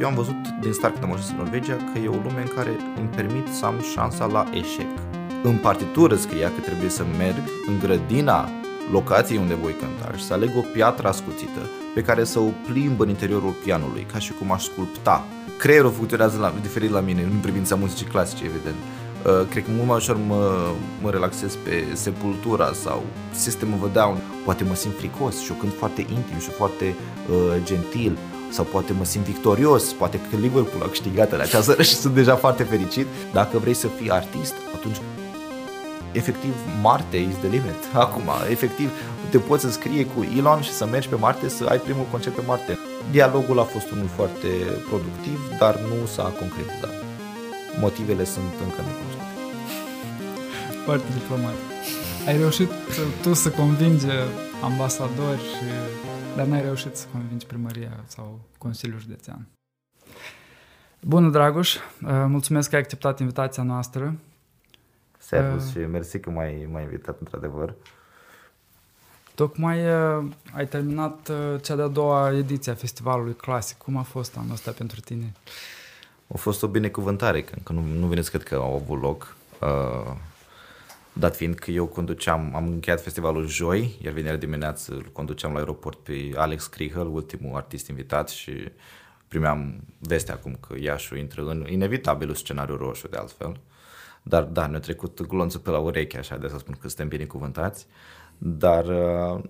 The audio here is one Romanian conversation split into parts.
eu am văzut din start când am ajuns în Norvegia că e o lume în care îmi permit să am șansa la eșec. În partitură scria că trebuie să merg în grădina locației unde voi cânta și să aleg o piatră ascuțită pe care să o plimb în interiorul pianului, ca și cum aș sculpta. Creierul funcționează la, diferit la mine, în privința muzicii clasice, evident. Uh, cred că mult mai ușor mă, mă relaxez pe Sepultura sau System of a Down. Poate mă simt fricos și o cânt foarte intim și foarte uh, gentil sau poate mă simt victorios, poate că Liverpool a câștigat în această și sunt deja foarte fericit. Dacă vrei să fii artist, atunci efectiv Marte is the limit. Acum, efectiv, te poți înscrie cu Elon și să mergi pe Marte, să ai primul concert pe Marte. Dialogul a fost unul foarte productiv, dar nu s-a concretizat. Motivele sunt încă necunoscute. Foarte diplomat. Ai reușit tu să convingi ambasadori, și, dar n-ai reușit să convingi primăria sau Consiliul Județean. Bună, Dragoș! Mulțumesc că ai acceptat invitația noastră. Servus uh, și mersi că m-ai, m-ai invitat într-adevăr. Tocmai uh, ai terminat uh, cea de-a doua ediție a festivalului clasic. Cum a fost anul ăsta pentru tine? A fost o binecuvântare, că încă nu, nu vine să cred că au avut loc. Uh, dat fiind că eu conduceam, am încheiat festivalul joi, iar vineri dimineață îl conduceam la aeroport pe Alex Krihel, ultimul artist invitat și primeam vestea acum că Iașu intră în inevitabilul scenariu roșu de altfel. Uh, dar da, ne-a trecut glonțul pe la ureche, așa de să spun că suntem binecuvântați. Dar uh,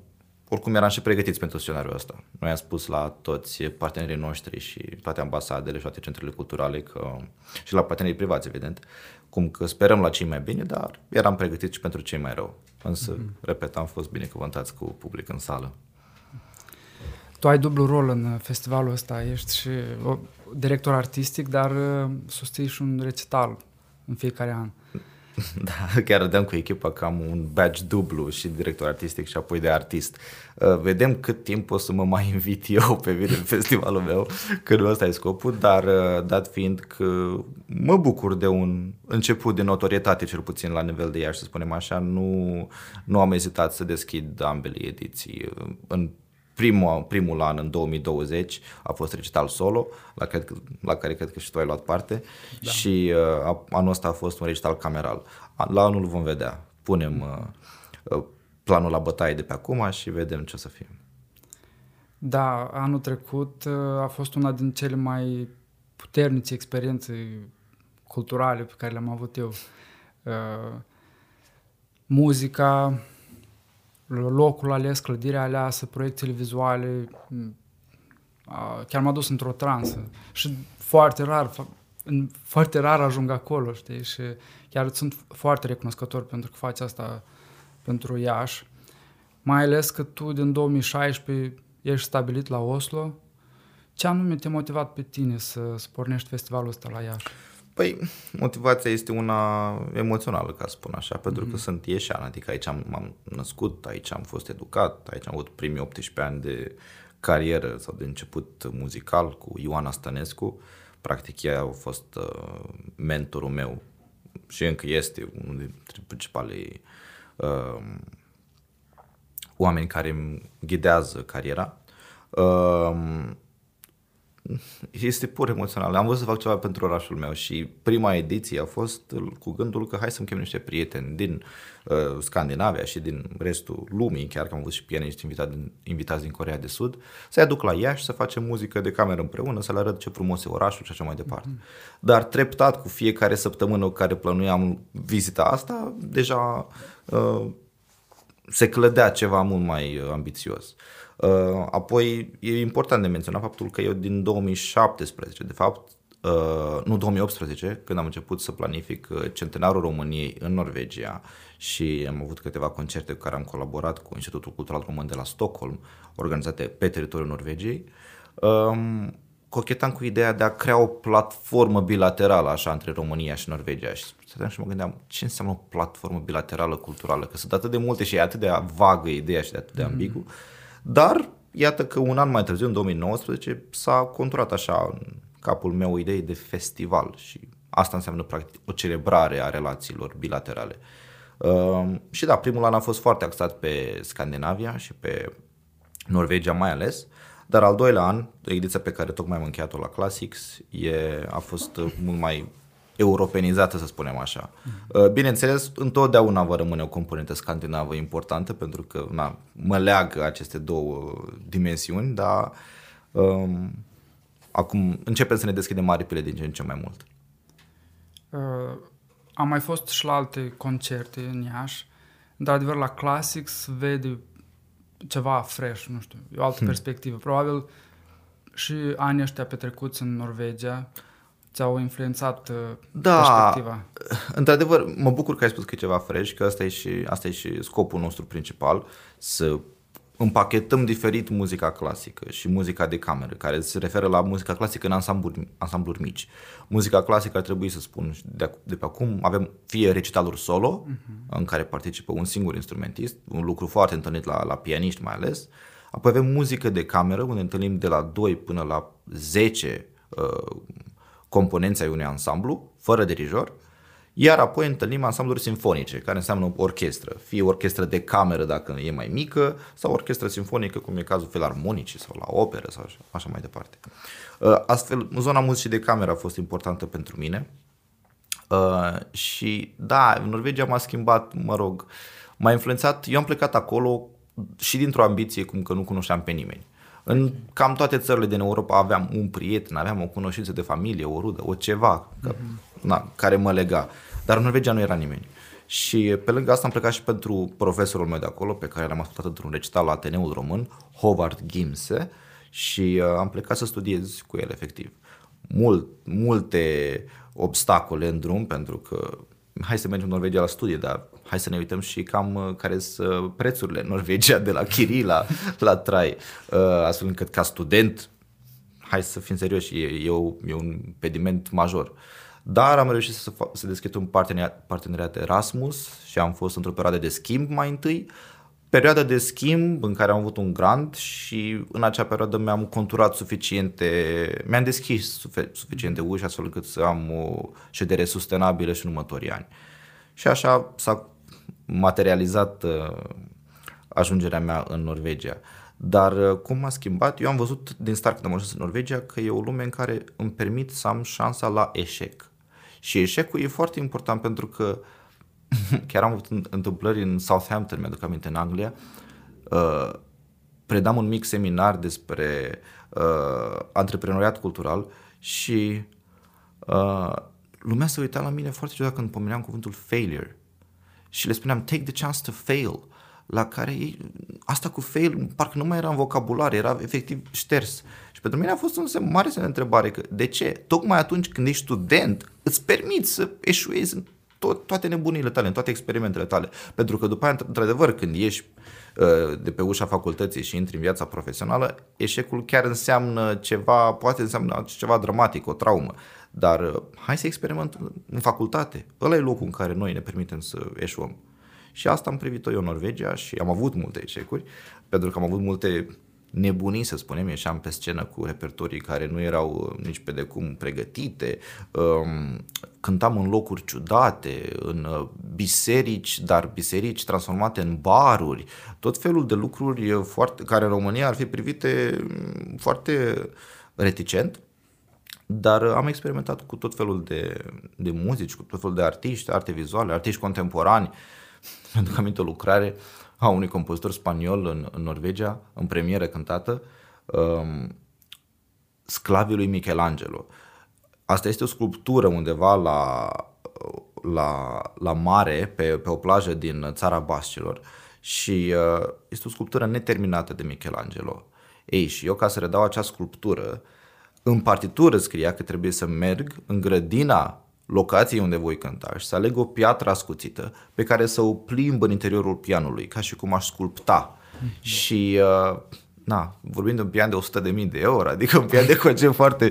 oricum eram și pregătiți pentru scenariul ăsta. Noi am spus la toți partenerii noștri și toate ambasadele și toate centrele culturale că, și la partenerii privați, evident, cum că sperăm la cei mai bine, dar eram pregătiți și pentru cei mai rău. Însă, mm-hmm. repet, am fost binecuvântați cu public în sală. Tu ai dublu rol în festivalul ăsta, ești și director artistic, dar uh, susții și un recital în fiecare an. Da, chiar dăm cu echipa că am un badge dublu și director artistic și apoi de artist. Uh, vedem cât timp o să mă mai invit eu pe video festivalul meu, că nu ăsta e scopul, dar uh, dat fiind că mă bucur de un început de notorietate, cel puțin la nivel de Iași, să spunem așa, nu, nu am ezitat să deschid ambele ediții. În primul, primul an, în 2020, a fost recital solo, la, cred, la care cred că și tu ai luat parte, da. și uh, anul ăsta a fost un recital cameral. La anul vom vedea. Punem uh, uh, planul la bătaie de pe acum și vedem ce o să fie. Da, anul trecut uh, a fost una din cele mai puternice experiențe culturale pe care le-am avut eu. Uh, muzica, locul ales, clădirea aleasă, proiecțiile vizuale, chiar m-a dus într-o transă și foarte rar, foarte rar ajung acolo, știi, și chiar sunt foarte recunoscător pentru că faci asta pentru Iași, mai ales că tu din 2016 ești stabilit la Oslo. Ce anume te-a motivat pe tine să, să pornești festivalul ăsta la Iași? Păi, motivația este una emoțională, ca să spun așa, pentru mm-hmm. că mhm. sunt ieșean, adică aici am, m-am născut, aici am fost educat, aici am avut primii 18 ani de carieră sau de început muzical cu Ioana Stănescu. Practic ea a fost uh, mentorul meu și încă este unul dintre principalii uh, oameni care îmi ghidează cariera. Uh, este pur emoțional. Am vrut să fac ceva pentru orașul meu și prima ediție a fost cu gândul că hai să-mi chem niște prieteni din uh, Scandinavia și din restul lumii, chiar că am avut și pianiști invitați din, invitați din Corea de Sud, să-i aduc la Iași, să facem muzică de cameră împreună, să le arăt ce frumos e orașul și așa mai departe. Mm-hmm. Dar treptat cu fiecare săptămână care plănuiam vizita asta, deja uh, se clădea ceva mult mai uh, ambițios. Uh, Uh, apoi e important de menționat faptul că eu din 2017, de fapt, uh, nu 2018, când am început să planific uh, centenarul României în Norvegia și am avut câteva concerte cu care am colaborat cu Institutul Cultural Român de la Stockholm, organizate pe teritoriul Norvegiei, um, cochetam cu ideea de a crea o platformă bilaterală așa între România și Norvegia și stăteam și mă gândeam ce înseamnă o platformă bilaterală culturală, că sunt atât de multe și e atât de vagă ideea și de atât de mm. ambigu. Mm. Dar iată că un an mai târziu, în 2019, s-a conturat așa în capul meu o idee de festival și asta înseamnă practic o celebrare a relațiilor bilaterale. Uh, și da, primul an a fost foarte axat pe Scandinavia și pe Norvegia mai ales, Dar al doilea an, ediția pe care tocmai am încheiat-o la Classics, e, a fost mult mai europenizată, să spunem așa. Mm. Bineînțeles, întotdeauna va rămâne o componentă scandinavă importantă, pentru că na, mă leagă aceste două dimensiuni, dar um, acum începem să ne deschidem aripile din ce în ce mai mult. Uh, am mai fost și la alte concerte în Iași. Într-adevăr, la Classics vede ceva fresh, nu știu, o altă hmm. perspectivă. Probabil și anii ăștia petrecuți în Norvegia ți-au influențat uh, da, perspectiva. într-adevăr, mă bucur că ai spus că e ceva fresh, că asta e și, asta e și scopul nostru principal, să împachetăm diferit muzica clasică și muzica de cameră, care se referă la muzica clasică în ansambluri, ansambluri mici. Muzica clasică ar trebui să spun de, de pe acum, avem fie recitaluri solo, uh-huh. în care participă un singur instrumentist, un lucru foarte întâlnit la, la pianiști mai ales, apoi avem muzică de cameră, unde întâlnim de la 2 până la 10 uh, componenți ai unui ansamblu, fără dirijor, iar apoi întâlnim ansambluri sinfonice, care înseamnă orchestră, fie orchestră de cameră dacă e mai mică, sau orchestră sinfonică, cum e cazul filarmonicii sau la operă sau așa, așa mai departe. Uh, astfel, zona muzicii de cameră a fost importantă pentru mine uh, și da, Norvegia m-a schimbat, mă rog, m-a influențat, eu am plecat acolo și dintr-o ambiție cum că nu cunoșteam pe nimeni. În cam toate țările din Europa aveam un prieten, aveam o cunoștință de familie, o rudă, o ceva că, mm-hmm. na, care mă lega. Dar în Norvegia nu era nimeni. Și pe lângă asta am plecat și pentru profesorul meu de acolo, pe care l-am ascultat într-un recital la Ateneul Român, Howard Gimse, și uh, am plecat să studiez cu el efectiv. Mult, multe obstacole în drum, pentru că hai să mergem în Norvegia la studii, dar hai să ne uităm și cam uh, care sunt uh, prețurile în Norvegia de la chirii la, la trai, uh, astfel încât ca student, hai să fim serioși, e, e, o, e un pediment major. Dar am reușit să, să deschid un parteneriat, parteneriat Erasmus și am fost într-o perioadă de schimb mai întâi, perioada de schimb în care am avut un grant și în acea perioadă mi-am conturat suficiente, mi-am deschis suficiente uși astfel încât să am o ședere sustenabilă și în următorii ani. Și așa s-a materializat uh, ajungerea mea în Norvegia. Dar uh, cum m-a schimbat? Eu am văzut din start când am ajuns în Norvegia că e o lume în care îmi permit să am șansa la eșec. Și eșecul e foarte important pentru că chiar am avut întâmplări în Southampton, mi-aduc aminte, în Anglia, uh, predam un mic seminar despre uh, antreprenoriat cultural și uh, lumea se uita la mine foarte ciudat când pomeneam cuvântul failure și le spuneam take the chance to fail, la care ei, asta cu fail parcă nu mai era în vocabular, era efectiv șters. Și pentru mine a fost un semn mare semn de întrebare că de ce? Tocmai atunci când ești student îți permiți să eșuezi în tot, toate nebunile tale, în toate experimentele tale. Pentru că după aia, într-adevăr, când ieși uh, de pe ușa facultății și intri în viața profesională, eșecul chiar înseamnă ceva, poate înseamnă ceva dramatic, o traumă. Dar uh, hai să experimentăm în facultate. Ăla e locul în care noi ne permitem să eșuăm. Și asta am privit-o eu în Norvegia și am avut multe eșecuri, pentru că am avut multe nebunii, să spunem, ieșeam pe scenă cu repertorii care nu erau uh, nici pe de cum pregătite, um, cântam în locuri ciudate, în uh, biserici, dar biserici transformate în baruri, tot felul de lucruri foarte, care în România ar fi privite mm, foarte reticent, dar am experimentat cu tot felul de, de muzici, cu tot felul de artiști, arte vizuale, artiști contemporani. Mi-aduc aminte o lucrare a unui compozitor spaniol în, în Norvegia, în premieră cântată, um, Sclavii lui Michelangelo. Asta este o sculptură undeva la, la, la mare, pe, pe o plajă din țara Bascilor și uh, este o sculptură neterminată de Michelangelo. Ei, și eu ca să redau acea sculptură, în partitură scria că trebuie să merg în grădina locației unde voi cânta și să aleg o piatră ascuțită pe care să o plimb în interiorul pianului, ca și cum aș sculpta. Mm-hmm. Și, uh, na, vorbim de un pian de 100.000 de euro, adică un pian de concert foarte,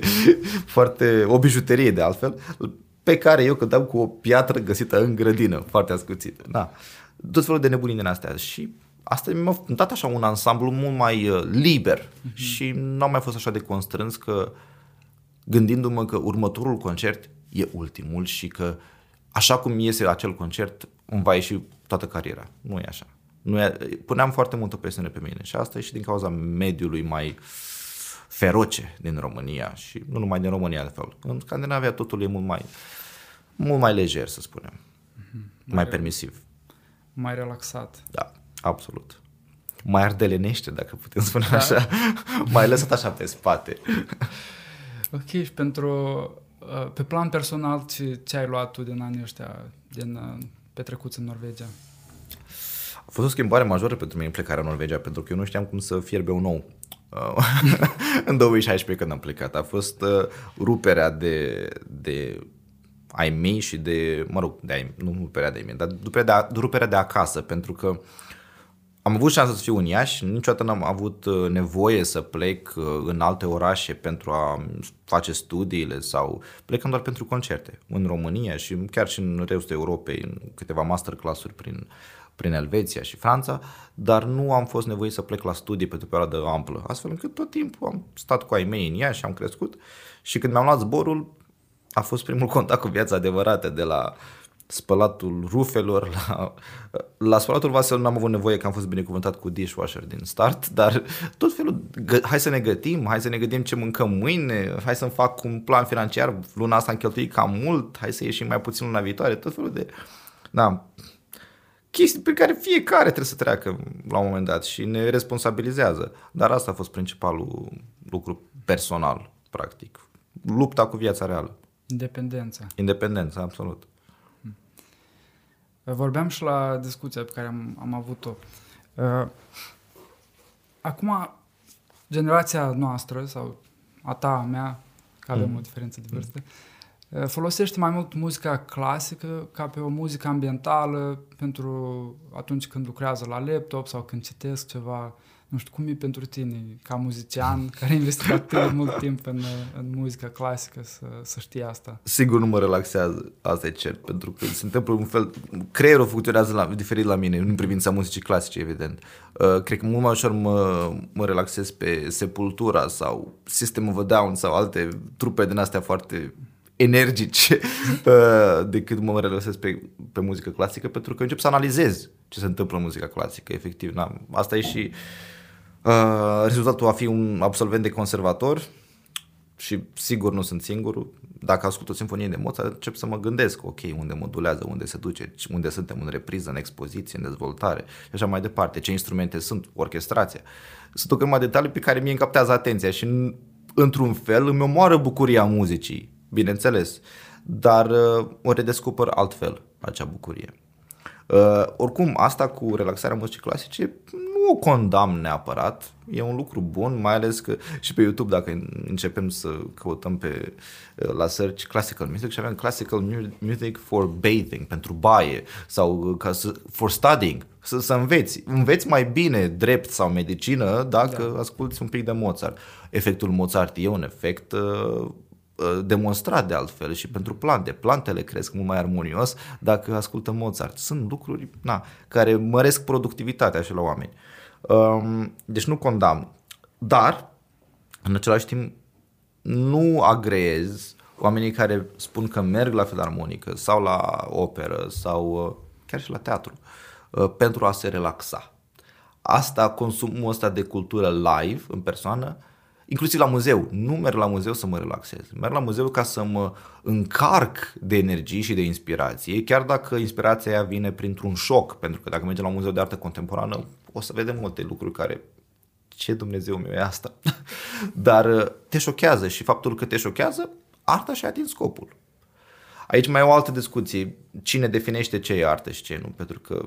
foarte, o bijuterie de altfel, pe care eu cântam cu o piatră găsită în grădină, foarte ascuțită. Da. Tot felul de nebunii din astea. Și asta mi-a dat așa un ansamblu mult mai uh, liber mm-hmm. și nu am mai fost așa de constrâns că gândindu-mă că următorul concert e ultimul și că așa cum iese acel concert, îmi va ieși toată cariera. Nu e așa. Nu e, puneam foarte multă presiune pe mine și asta e și din cauza mediului mai feroce din România și nu numai din România de fapt. În Scandinavia totul e mult mai, mult mai lejer, să spunem, mm-hmm. mai, mai permisiv. Mai relaxat. Da, absolut. Mai ardelenește, dacă putem spune da. așa. mai lăsat așa pe spate. ok, și pentru uh, pe plan personal, ce, ce ai luat tu din anii ăștia, din uh, petrecuți în Norvegia? A fost o schimbare majoră pentru mine plecarea în Norvegia, pentru că eu nu știam cum să fierbe un nou. în 2016 când am plecat. A fost uh, ruperea de, de ai mei și de, mă rog, de ai, nu ruperea de ai mei, dar ruperea de, ruperea de acasă, pentru că am avut șansa să fiu în Iași, niciodată n-am avut uh, nevoie să plec uh, în alte orașe pentru a face studiile sau plecăm doar pentru concerte. În România și chiar și în restul Europei, în câteva masterclass-uri prin, prin Elveția și Franța, dar nu am fost nevoit să plec la studii pe o perioadă amplă, astfel încât tot timpul am stat cu ai mei în Iași și am crescut și când mi-am luat zborul a fost primul contact cu viața adevărată de la spălatul rufelor, la, la spălatul vaselor n-am avut nevoie că am fost binecuvântat cu dishwasher din start, dar tot felul, gă, hai să ne gătim, hai să ne gândim ce mâncăm mâine, hai să-mi fac un plan financiar, luna asta am cheltuit cam mult, hai să ieșim mai puțin luna viitoare, tot felul de, da, chestii pe care fiecare trebuie să treacă la un moment dat și ne responsabilizează. Dar asta a fost principalul lucru personal, practic. Lupta cu viața reală. Independența. Independența, absolut. Vorbeam și la discuția pe care am, am avut-o. Uh, acum, generația noastră, sau a ta, a mea, că avem mm. o diferență de vârstă, mm. folosește mai mult muzica clasică ca pe o muzică ambientală pentru atunci când lucrează la laptop sau când citesc ceva nu știu, cum e pentru tine, ca muzician, care a investit atât de mult timp în, în muzica clasică, să, să știi asta? Sigur nu mă relaxează, asta e cert, pentru că se întâmplă un fel, creierul funcționează la, diferit la mine, în privința muzicii clasice, evident. Uh, cred că mult mai ușor mă, mă relaxez pe Sepultura sau System of a Down sau alte trupe din astea foarte energice uh, decât mă relaxez pe, pe muzică clasică pentru că încep să analizez ce se întâmplă în muzica clasică, efectiv. Na, asta e și uh, Uh, rezultatul va fi un absolvent de conservator și sigur nu sunt singurul. Dacă ascult o sinfonie de Mozart, încep să mă gândesc, ok, unde modulează, unde se duce, unde suntem în repriză, în expoziție, în dezvoltare și așa mai departe, ce instrumente sunt, orchestrația. Sunt o grămadă de detalii pe care mie îmi captează atenția și într-un fel îmi omoară bucuria muzicii, bineînțeles, dar uh, o redescoper altfel acea bucurie. Uh, oricum, asta cu relaxarea muzicii clasice o condamn neapărat, e un lucru bun, mai ales că și pe YouTube dacă începem să căutăm pe la search classical music și avem classical music for bathing, pentru baie sau ca să, for studying, să, să înveți. Înveți mai bine drept sau medicină dacă da. asculti un pic de Mozart. Efectul Mozart e un efect uh, uh, demonstrat de altfel și pentru plante. Plantele cresc mult mai armonios dacă ascultă Mozart. Sunt lucruri na, care măresc productivitatea și la oameni. Um, deci nu condamn. Dar, în același timp, nu agreez oamenii care spun că merg la filarmonică sau la operă sau uh, chiar și la teatru uh, pentru a se relaxa. Asta, consumul ăsta de cultură live, în persoană, inclusiv la muzeu. Nu merg la muzeu să mă relaxez. Merg la muzeu ca să mă încarc de energie și de inspirație, chiar dacă inspirația aia vine printr-un șoc, pentru că dacă mergem la un muzeu de artă contemporană, o să vedem multe lucruri care ce Dumnezeu meu e asta? Dar uh, te șochează și faptul că te șochează, arta și-a atins scopul. Aici mai e o altă discuție. Cine definește ce e artă și ce nu? Pentru că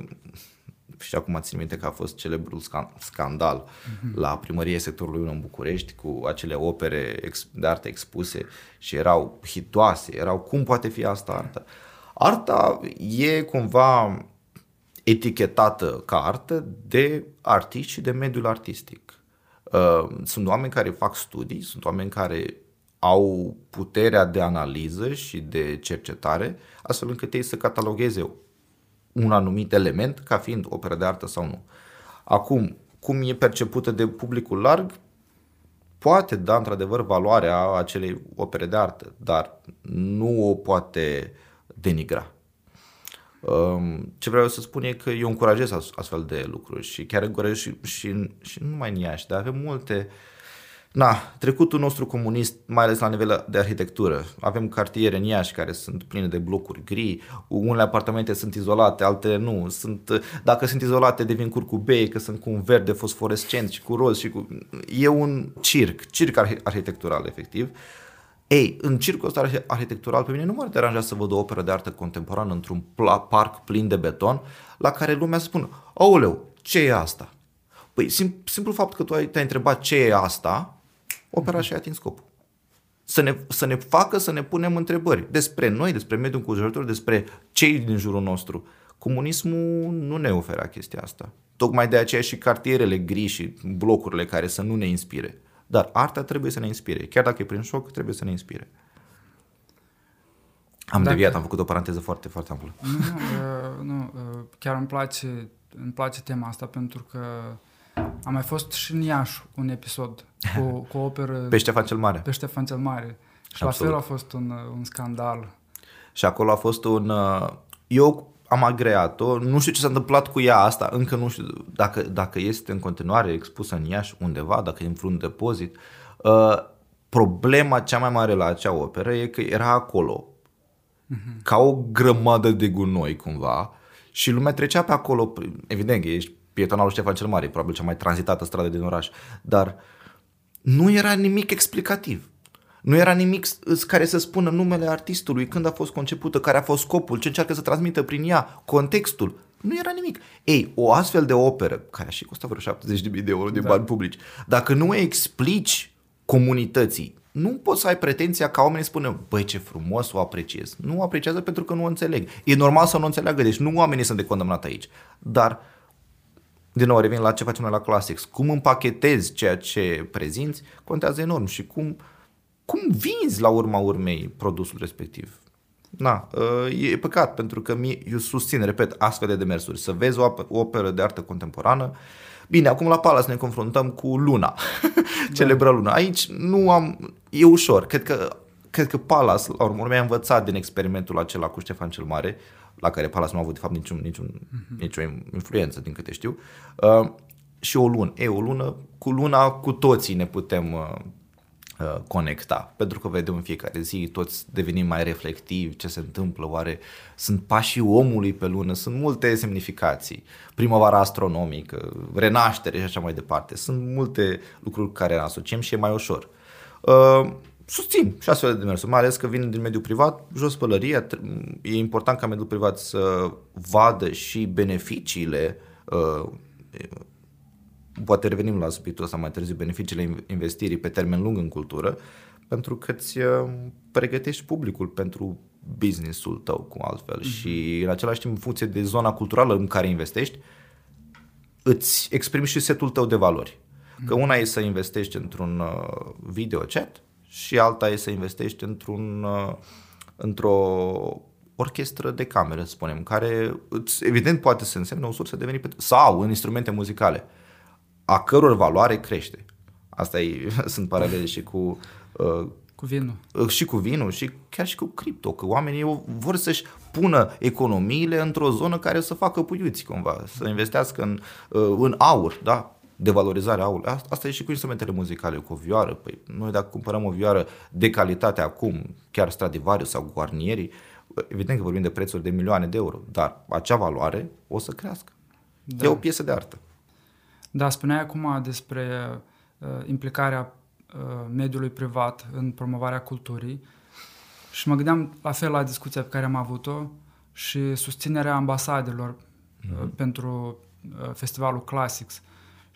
și acum țin minte că a fost celebrul scandal uh-huh. la primărie sectorului 1 în București cu acele opere de artă expuse și erau hitoase, erau cum poate fi asta artă? Arta e cumva etichetată ca artă de artiști și de mediul artistic. Uh, sunt oameni care fac studii, sunt oameni care au puterea de analiză și de cercetare, astfel încât ei să catalogheze un anumit element ca fiind operă de artă sau nu. Acum, cum e percepută de publicul larg, poate da într-adevăr valoarea acelei opere de artă, dar nu o poate denigra. Um, ce vreau să spun e că eu încurajez astfel de lucruri și chiar încurajez și, și, și nu numai în Iași, dar avem multe Na, trecutul nostru comunist, mai ales la nivel de arhitectură. Avem cartiere în Iași care sunt pline de blocuri gri, unele apartamente sunt izolate, altele nu. Sunt, dacă sunt izolate, devin curcubei, că sunt cu un verde fosforescent și cu roz și cu... E un circ, circ arhitectural, efectiv. Ei, în circul ăsta arhitectural, pe mine nu m-ar deranja să văd o operă de artă contemporană într-un parc plin de beton, la care lumea spune, aoleu, ce e asta? Păi, sim, simplu fapt că tu ai, te-ai întrebat ce e asta, opera și-a atins scopul. Să ne, să ne facă să ne punem întrebări despre noi, despre mediul înconjurător, despre cei din jurul nostru. Comunismul nu ne oferea chestia asta. Tocmai de aceea și cartierele gri și blocurile care să nu ne inspire. Dar arta trebuie să ne inspire. Chiar dacă e prin șoc, trebuie să ne inspire. Am dacă... deviat, am făcut o paranteză foarte, foarte amplă. Nu, uh, nu uh, chiar îmi place, îmi place tema asta pentru că am mai fost și în Iași un episod cu, cu o operă... Pe Ștefan cel Mare. Pe Ștefan cel Mare. Și Absolut. la fel a fost un, un scandal. Și acolo a fost un... Uh, eu am agreat-o, nu știu ce s-a întâmplat cu ea asta, încă nu știu dacă, dacă este în continuare expusă în Iași undeva, dacă e în vreun depozit. Uh, problema cea mai mare la acea operă e că era acolo uh-huh. ca o grămadă de gunoi cumva și lumea trecea pe acolo, evident că ești pietonalul Ștefan cel Mare, probabil cea mai tranzitată stradă din oraș, dar nu era nimic explicativ. Nu era nimic care să spună numele artistului, când a fost concepută, care a fost scopul, ce încearcă să transmită prin ea, contextul. Nu era nimic. Ei, o astfel de operă, care a și costat vreo 70.000 de euro de da. bani publici, dacă nu explici comunității, nu poți să ai pretenția ca oamenii să spună, băi, ce frumos o apreciez. Nu o apreciază pentru că nu o înțeleg. E normal să nu o înțeleagă, deci nu oamenii sunt de condamnat aici. Dar din nou revin la ce facem noi la Classics. Cum împachetezi ceea ce prezinți contează enorm și cum, cum vinzi la urma urmei produsul respectiv. Na, e păcat pentru că eu susțin, repet, astfel de demersuri. Să vezi o operă de artă contemporană. Bine, acum la Palace ne confruntăm cu Luna. Da. Celebră Luna. Aici nu am... E ușor. Cred că, cred că Palace, la urmă, mi-a învățat din experimentul acela cu Ștefan cel Mare la care Palace nu a avut de fapt niciun, niciun, uh-huh. nicio influență, din câte știu. Uh, și o lună. E, o lună, cu luna cu toții ne putem uh, uh, conecta, pentru că vedem în fiecare zi, toți devenim mai reflectivi, ce se întâmplă, oare sunt pașii omului pe lună, sunt multe semnificații, primăvara astronomică, renaștere și așa mai departe, sunt multe lucruri care asociem și e mai ușor. Uh, susțin și astfel de demersuri, mai ales că vin din mediul privat, jos pălăria, e important ca mediul privat să vadă și beneficiile, uh, poate revenim la subiectul ăsta mai târziu, beneficiile investirii pe termen lung în cultură, pentru că îți uh, pregătești publicul pentru businessul tău cu altfel mm-hmm. și în același timp în funcție de zona culturală în care investești, îți exprimi și setul tău de valori. Că mhm. una e să investești într-un uh, video chat, și alta e să investești într-un, uh, într-o orchestră de cameră, să spunem, care evident poate să însemne o sursă de venit sau în instrumente muzicale, a căror valoare crește. Asta e, sunt paralele și cu uh, cu vinul. Uh, și cu vinul și chiar și cu cripto, că oamenii vor să-și pună economiile într-o zonă care să facă puiuți cumva, să investească în, uh, în aur, da? De valorizare aurului. Asta e și cu instrumentele muzicale, cu o vioară. Păi, noi dacă cumpărăm o vioară de calitate acum, chiar Stradivarius sau Guarnieri, evident că vorbim de prețuri de milioane de euro, dar acea valoare o să crească. Da. E o piesă de artă. Da, spuneai acum despre uh, implicarea uh, mediului privat în promovarea culturii și mă gândeam la fel la discuția pe care am avut-o și susținerea ambasadelor mm-hmm. uh, pentru uh, festivalul Classics.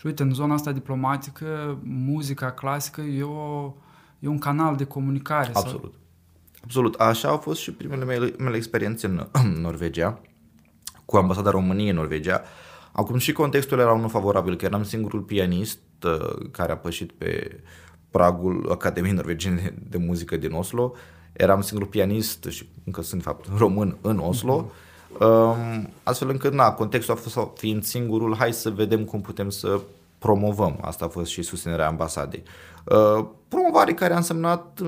Și uite, în zona asta diplomatică, muzica clasică e, o, e un canal de comunicare. Absolut. Sau... Absolut. Așa au fost și primele mele, mele experiențe în, în Norvegia, cu ambasada României în Norvegia. Acum și contextul era unul favorabil, că eram singurul pianist uh, care a pășit pe pragul Academiei Norvegiene de, de Muzică din Oslo. Eram singurul pianist și încă sunt, de fapt, român în Oslo. Mm-hmm Um, astfel încât, na, contextul a fost fiind singurul, hai să vedem cum putem să promovăm. Asta a fost și susținerea ambasadei. Uh, promovare care a însemnat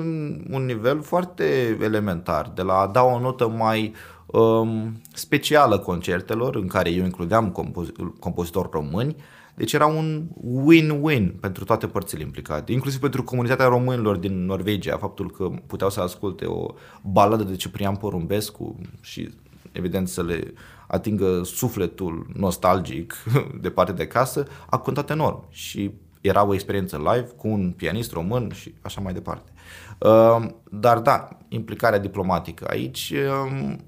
un nivel foarte elementar, de la a da o notă mai um, specială concertelor, în care eu includeam compoz- compozitori români, Deci era un win-win pentru toate părțile implicate, inclusiv pentru comunitatea românilor din Norvegia, faptul că puteau să asculte o baladă de Ciprian Porumbescu și evident să le atingă sufletul nostalgic de parte de casă, a contat enorm și era o experiență live cu un pianist român și așa mai departe. Uh, dar da, implicarea diplomatică aici um,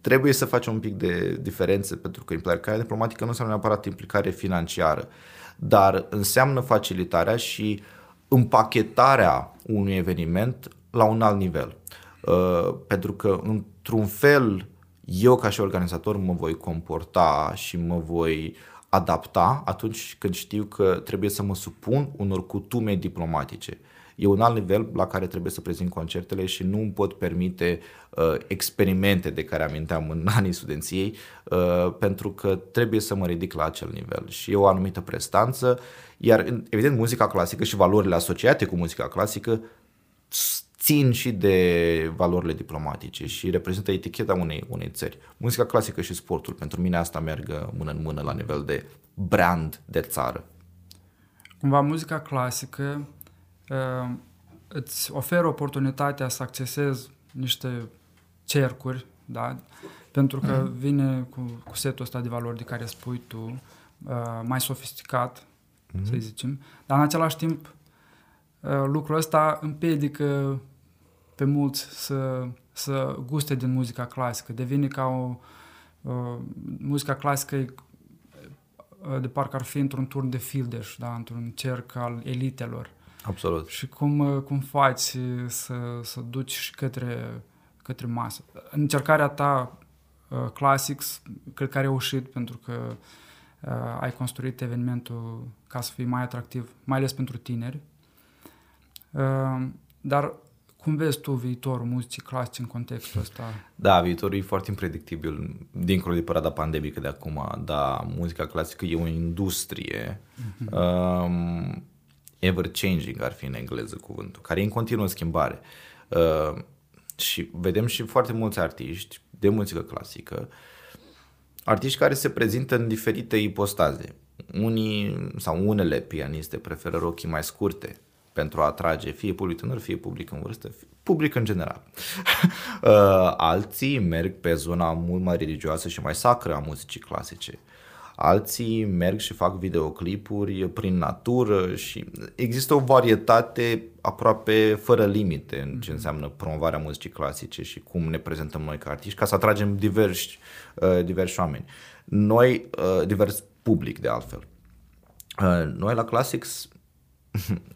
trebuie să facem un pic de diferență, pentru că implicarea diplomatică nu înseamnă neapărat implicare financiară, dar înseamnă facilitarea și împachetarea unui eveniment la un alt nivel. Uh, pentru că, într-un fel, eu ca și organizator mă voi comporta și mă voi adapta atunci când știu că trebuie să mă supun unor cutume diplomatice. E un alt nivel la care trebuie să prezint concertele și nu îmi pot permite uh, experimente de care aminteam în anii studenției, uh, pentru că trebuie să mă ridic la acel nivel și e o anumită prestanță, iar evident muzica clasică și valorile asociate cu muzica clasică țin și de valorile diplomatice și reprezintă eticheta unei, unei țări. Muzica clasică și sportul, pentru mine asta merg mână în mână la nivel de brand de țară. Cumva muzica clasică uh, îți oferă oportunitatea să accesezi niște cercuri, da? pentru că mm. vine cu, cu setul ăsta de valori de care spui tu, uh, mai sofisticat, mm. să zicem, dar în același timp uh, lucrul ăsta împiedică pe mulți să, să guste din muzica clasică. Devine ca o... Uh, muzica clasică e de parcă ar fi într-un turn de fildeș, da? într-un cerc al elitelor. Absolut. Și cum, cum faci să, să duci și către, către masă. Încercarea ta uh, Classics, cred că a reușit pentru că uh, ai construit evenimentul ca să fie mai atractiv, mai ales pentru tineri. Uh, dar cum vezi tu viitorul muzicii clasice în contextul ăsta? Da, viitorul e foarte impredictibil, dincolo de perioada pandemică de acum, dar muzica clasică e o industrie mm-hmm. um, ever-changing, ar fi în engleză cuvântul, care e în continuă schimbare. Uh, și vedem și foarte mulți artiști de muzică clasică, artiști care se prezintă în diferite ipostaze. Unii sau unele pianiste preferă rochii mai scurte, pentru a atrage fie public tânăr, fie public în vârstă, fie public în general. Uh, alții merg pe zona mult mai religioasă și mai sacră a muzicii clasice. Alții merg și fac videoclipuri prin natură și există o varietate aproape fără limite în ce înseamnă promovarea muzicii clasice și cum ne prezentăm noi ca artiști ca să atragem diversi, uh, diversi oameni. Noi, uh, divers public de altfel. Noi la Classics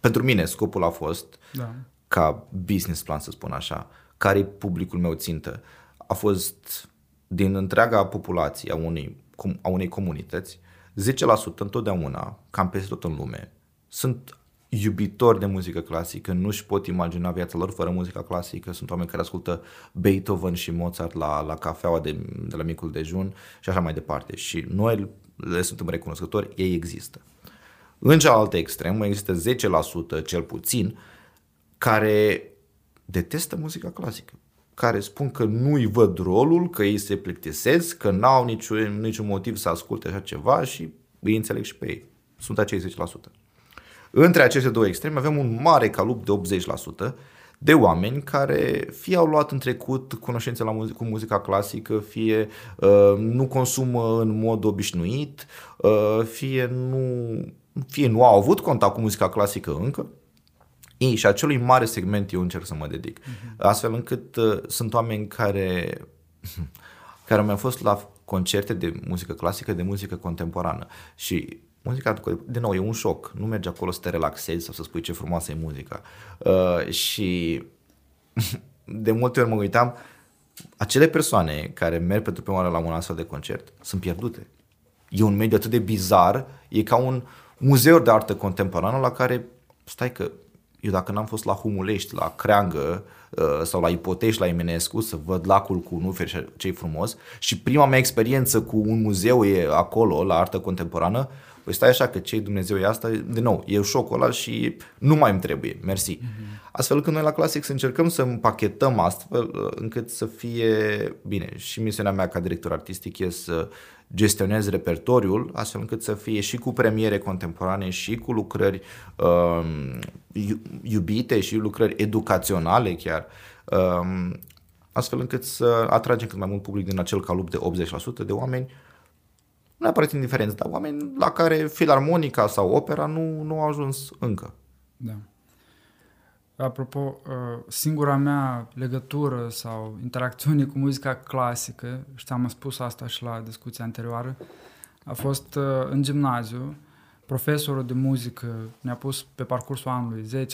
pentru mine scopul a fost da. ca business plan să spun așa, care e publicul meu țintă. A fost din întreaga populație a unei, a unei comunități, 10% întotdeauna, cam peste tot în lume, sunt iubitori de muzică clasică, nu-și pot imagina viața lor fără muzica clasică, sunt oameni care ascultă Beethoven și Mozart la, la cafeaua de, de la micul dejun și așa mai departe. Și noi le suntem recunoscători, ei există. În cealaltă extremă există 10% cel puțin care detestă muzica clasică, care spun că nu-i văd rolul, că ei se plictisesc, că n-au niciun, niciun motiv să asculte așa ceva și îi înțeleg și pe ei. Sunt acei 10%. Între aceste două extreme avem un mare calup de 80% de oameni care fie au luat în trecut cunoștințe la muzic, cu muzica clasică, fie uh, nu consumă în mod obișnuit, uh, fie nu fie nu au avut contact cu muzica clasică încă, ei, și acelui mare segment eu încerc să mă dedic. Uh-huh. Astfel încât uh, sunt oameni care, care mi-au fost la concerte de muzică clasică, de muzică contemporană. Și muzica, de nou, e un șoc. Nu mergi acolo să te relaxezi sau să spui ce frumoasă e muzica. Uh, și de multe ori mă uitam, acele persoane care merg pentru prima oară la un astfel de concert sunt pierdute. E un mediu atât de bizar, e ca un, muzeuri de artă contemporană la care, stai că eu dacă n-am fost la Humulești, la Creangă uh, sau la Ipotești, la Eminescu, să văd lacul cu Nuferi și ce frumos și prima mea experiență cu un muzeu e acolo, la artă contemporană, păi stai așa că ce Dumnezeu e asta, de nou, e șocul ăla și nu mai îmi trebuie, mersi. Mm-hmm. Astfel că noi la Classic să încercăm să împachetăm astfel uh, încât să fie bine și misiunea mea ca director artistic e să gestionezi repertoriul astfel încât să fie și cu premiere contemporane și cu lucrări uh, iubite și lucrări educaționale chiar, uh, astfel încât să atragem cât mai mult public din acel calup de 80% de oameni nu neapărat indiferenți, dar oameni la care filarmonica sau opera nu, nu au ajuns încă. Da. Apropo, uh, singura mea legătură sau interacțiune cu muzica clasică, și am spus asta și la discuția anterioară, a fost uh, în gimnaziu. Profesorul de muzică ne-a pus pe parcursul anului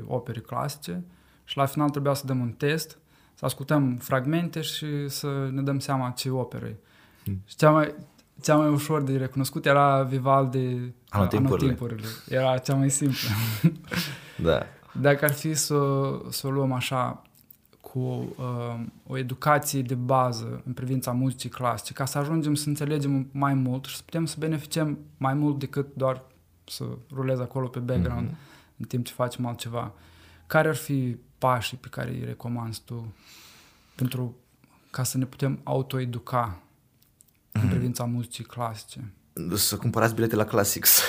10-12 opere clasice și la final trebuia să dăm un test, să ascultăm fragmente și să ne dăm seama ce operă e. Hmm. Și cea mai, cea mai ușor de recunoscut era Vivaldi Anotimpurile. Anotimpurile. Era cea mai simplă. da. Dacă ar fi să, să o luăm așa cu uh, o educație de bază în privința muzicii clasice, ca să ajungem să înțelegem mai mult și să putem să beneficiem mai mult decât doar să rulezi acolo pe background mm-hmm. în timp ce facem altceva. Care ar fi pașii pe care îi recomanzi tu pentru ca să ne putem autoeduca mm-hmm. în privința muzicii clasice? Să cumpărați bilete la Classics.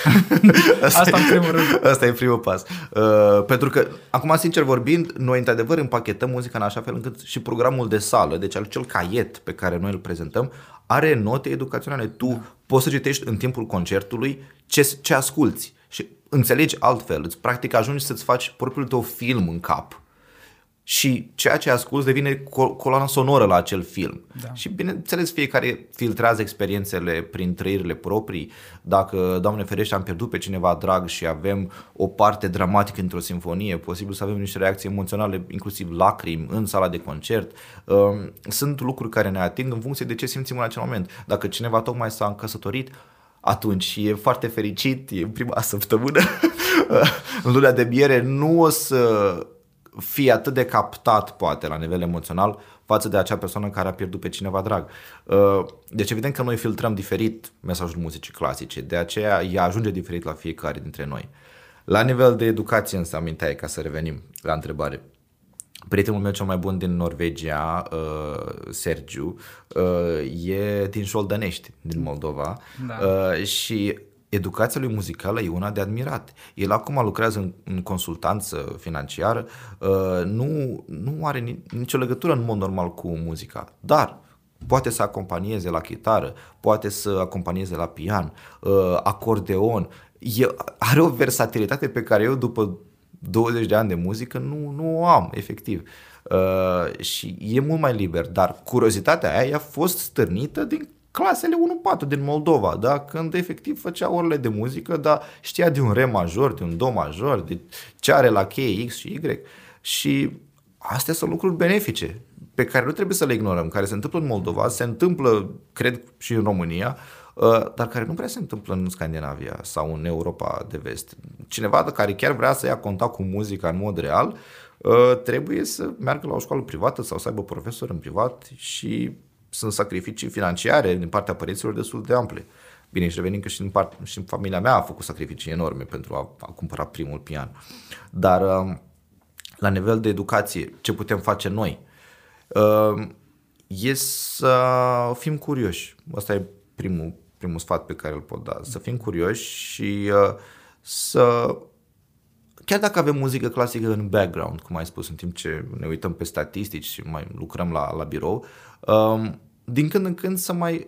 Asta, Asta în primul rând. Asta e primul pas. Uh, pentru că, acum, sincer vorbind, noi într-adevăr împachetăm muzica în așa fel încât și programul de sală, deci acel caiet pe care noi îl prezentăm, are note educaționale. Tu da. poți să citești în timpul concertului ce, ce asculți și înțelegi altfel. Îți practic ajungi să-ți faci propriul tău film în cap și ceea ce asculți devine coloana sonoră la acel film. Da. Și bineînțeles fiecare filtrează experiențele prin trăirile proprii. Dacă, Doamne ferește, am pierdut pe cineva drag și avem o parte dramatică într-o sinfonie, posibil să avem niște reacții emoționale, inclusiv lacrimi în sala de concert. Um, sunt lucruri care ne ating în funcție de ce simțim în acel moment. Dacă cineva tocmai s-a încăsătorit, atunci e foarte fericit, e prima săptămână în luna de miere, nu o să fii atât de captat, poate, la nivel emoțional, față de acea persoană care a pierdut pe cineva drag. Uh, deci, evident că noi filtrăm diferit mesajul muzicii clasice, de aceea ea ajunge diferit la fiecare dintre noi. La nivel de educație, însă, aminteai, ca să revenim la întrebare. Prietenul meu cel mai bun din Norvegia, uh, Sergiu, uh, e din Șoldănești, din Moldova da. și educația lui muzicală e una de admirat. El acum lucrează în, în consultanță financiară, uh, nu, nu are nicio legătură în mod normal cu muzica, dar poate să acompanieze la chitară, poate să acompanieze la pian, uh, acordeon, e, are o versatilitate pe care eu după 20 de ani de muzică nu, nu o am, efectiv. Uh, și e mult mai liber, dar curiozitatea aia a fost stârnită din clasele 1-4 din Moldova, da? când efectiv făcea orele de muzică, dar știa de un re major, de un do major, de ce are la cheie X și Y. Și astea sunt lucruri benefice pe care nu trebuie să le ignorăm, care se întâmplă în Moldova, se întâmplă, cred, și în România, uh, dar care nu prea se întâmplă în Scandinavia sau în Europa de vest. Cineva care chiar vrea să ia contact cu muzica în mod real, uh, trebuie să meargă la o școală privată sau să aibă profesor în privat și sunt sacrificii financiare din partea părinților destul de ample. Bine, și revenim că și în, part, și în familia mea a făcut sacrificii enorme pentru a, a cumpăra primul pian. Dar um, la nivel de educație, ce putem face noi? Um, e să fim curioși. Asta e primul, primul sfat pe care îl pot da. Să fim curioși și uh, să chiar dacă avem muzică clasică în background, cum ai spus, în timp ce ne uităm pe statistici și mai lucrăm la, la birou, um, din când în când să mai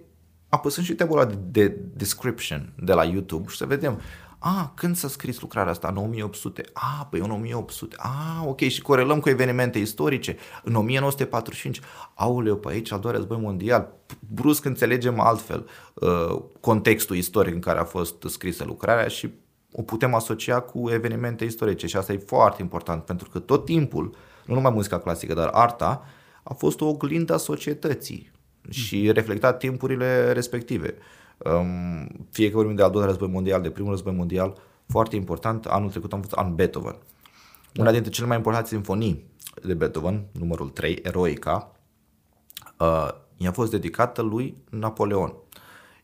apăsăm și tabula de, de description de la YouTube și să vedem a, când s-a scris lucrarea asta? În 1800. A, păi în 1800. A, ok, și corelăm cu evenimente istorice. În 1945. Aoleu, pe aici al doilea război mondial. Brusc înțelegem altfel uh, contextul istoric în care a fost scrisă lucrarea și o putem asocia cu evenimente istorice și asta e foarte important pentru că tot timpul, nu numai muzica clasică, dar arta a fost o oglindă a societății și reflecta timpurile respective. Um, fie că vorbim de al doilea război mondial, de primul război mondial, foarte important, anul trecut am fost an Beethoven. Una dintre cele mai importante sinfonii de Beethoven, numărul 3, Eroica, uh, i-a fost dedicată lui Napoleon.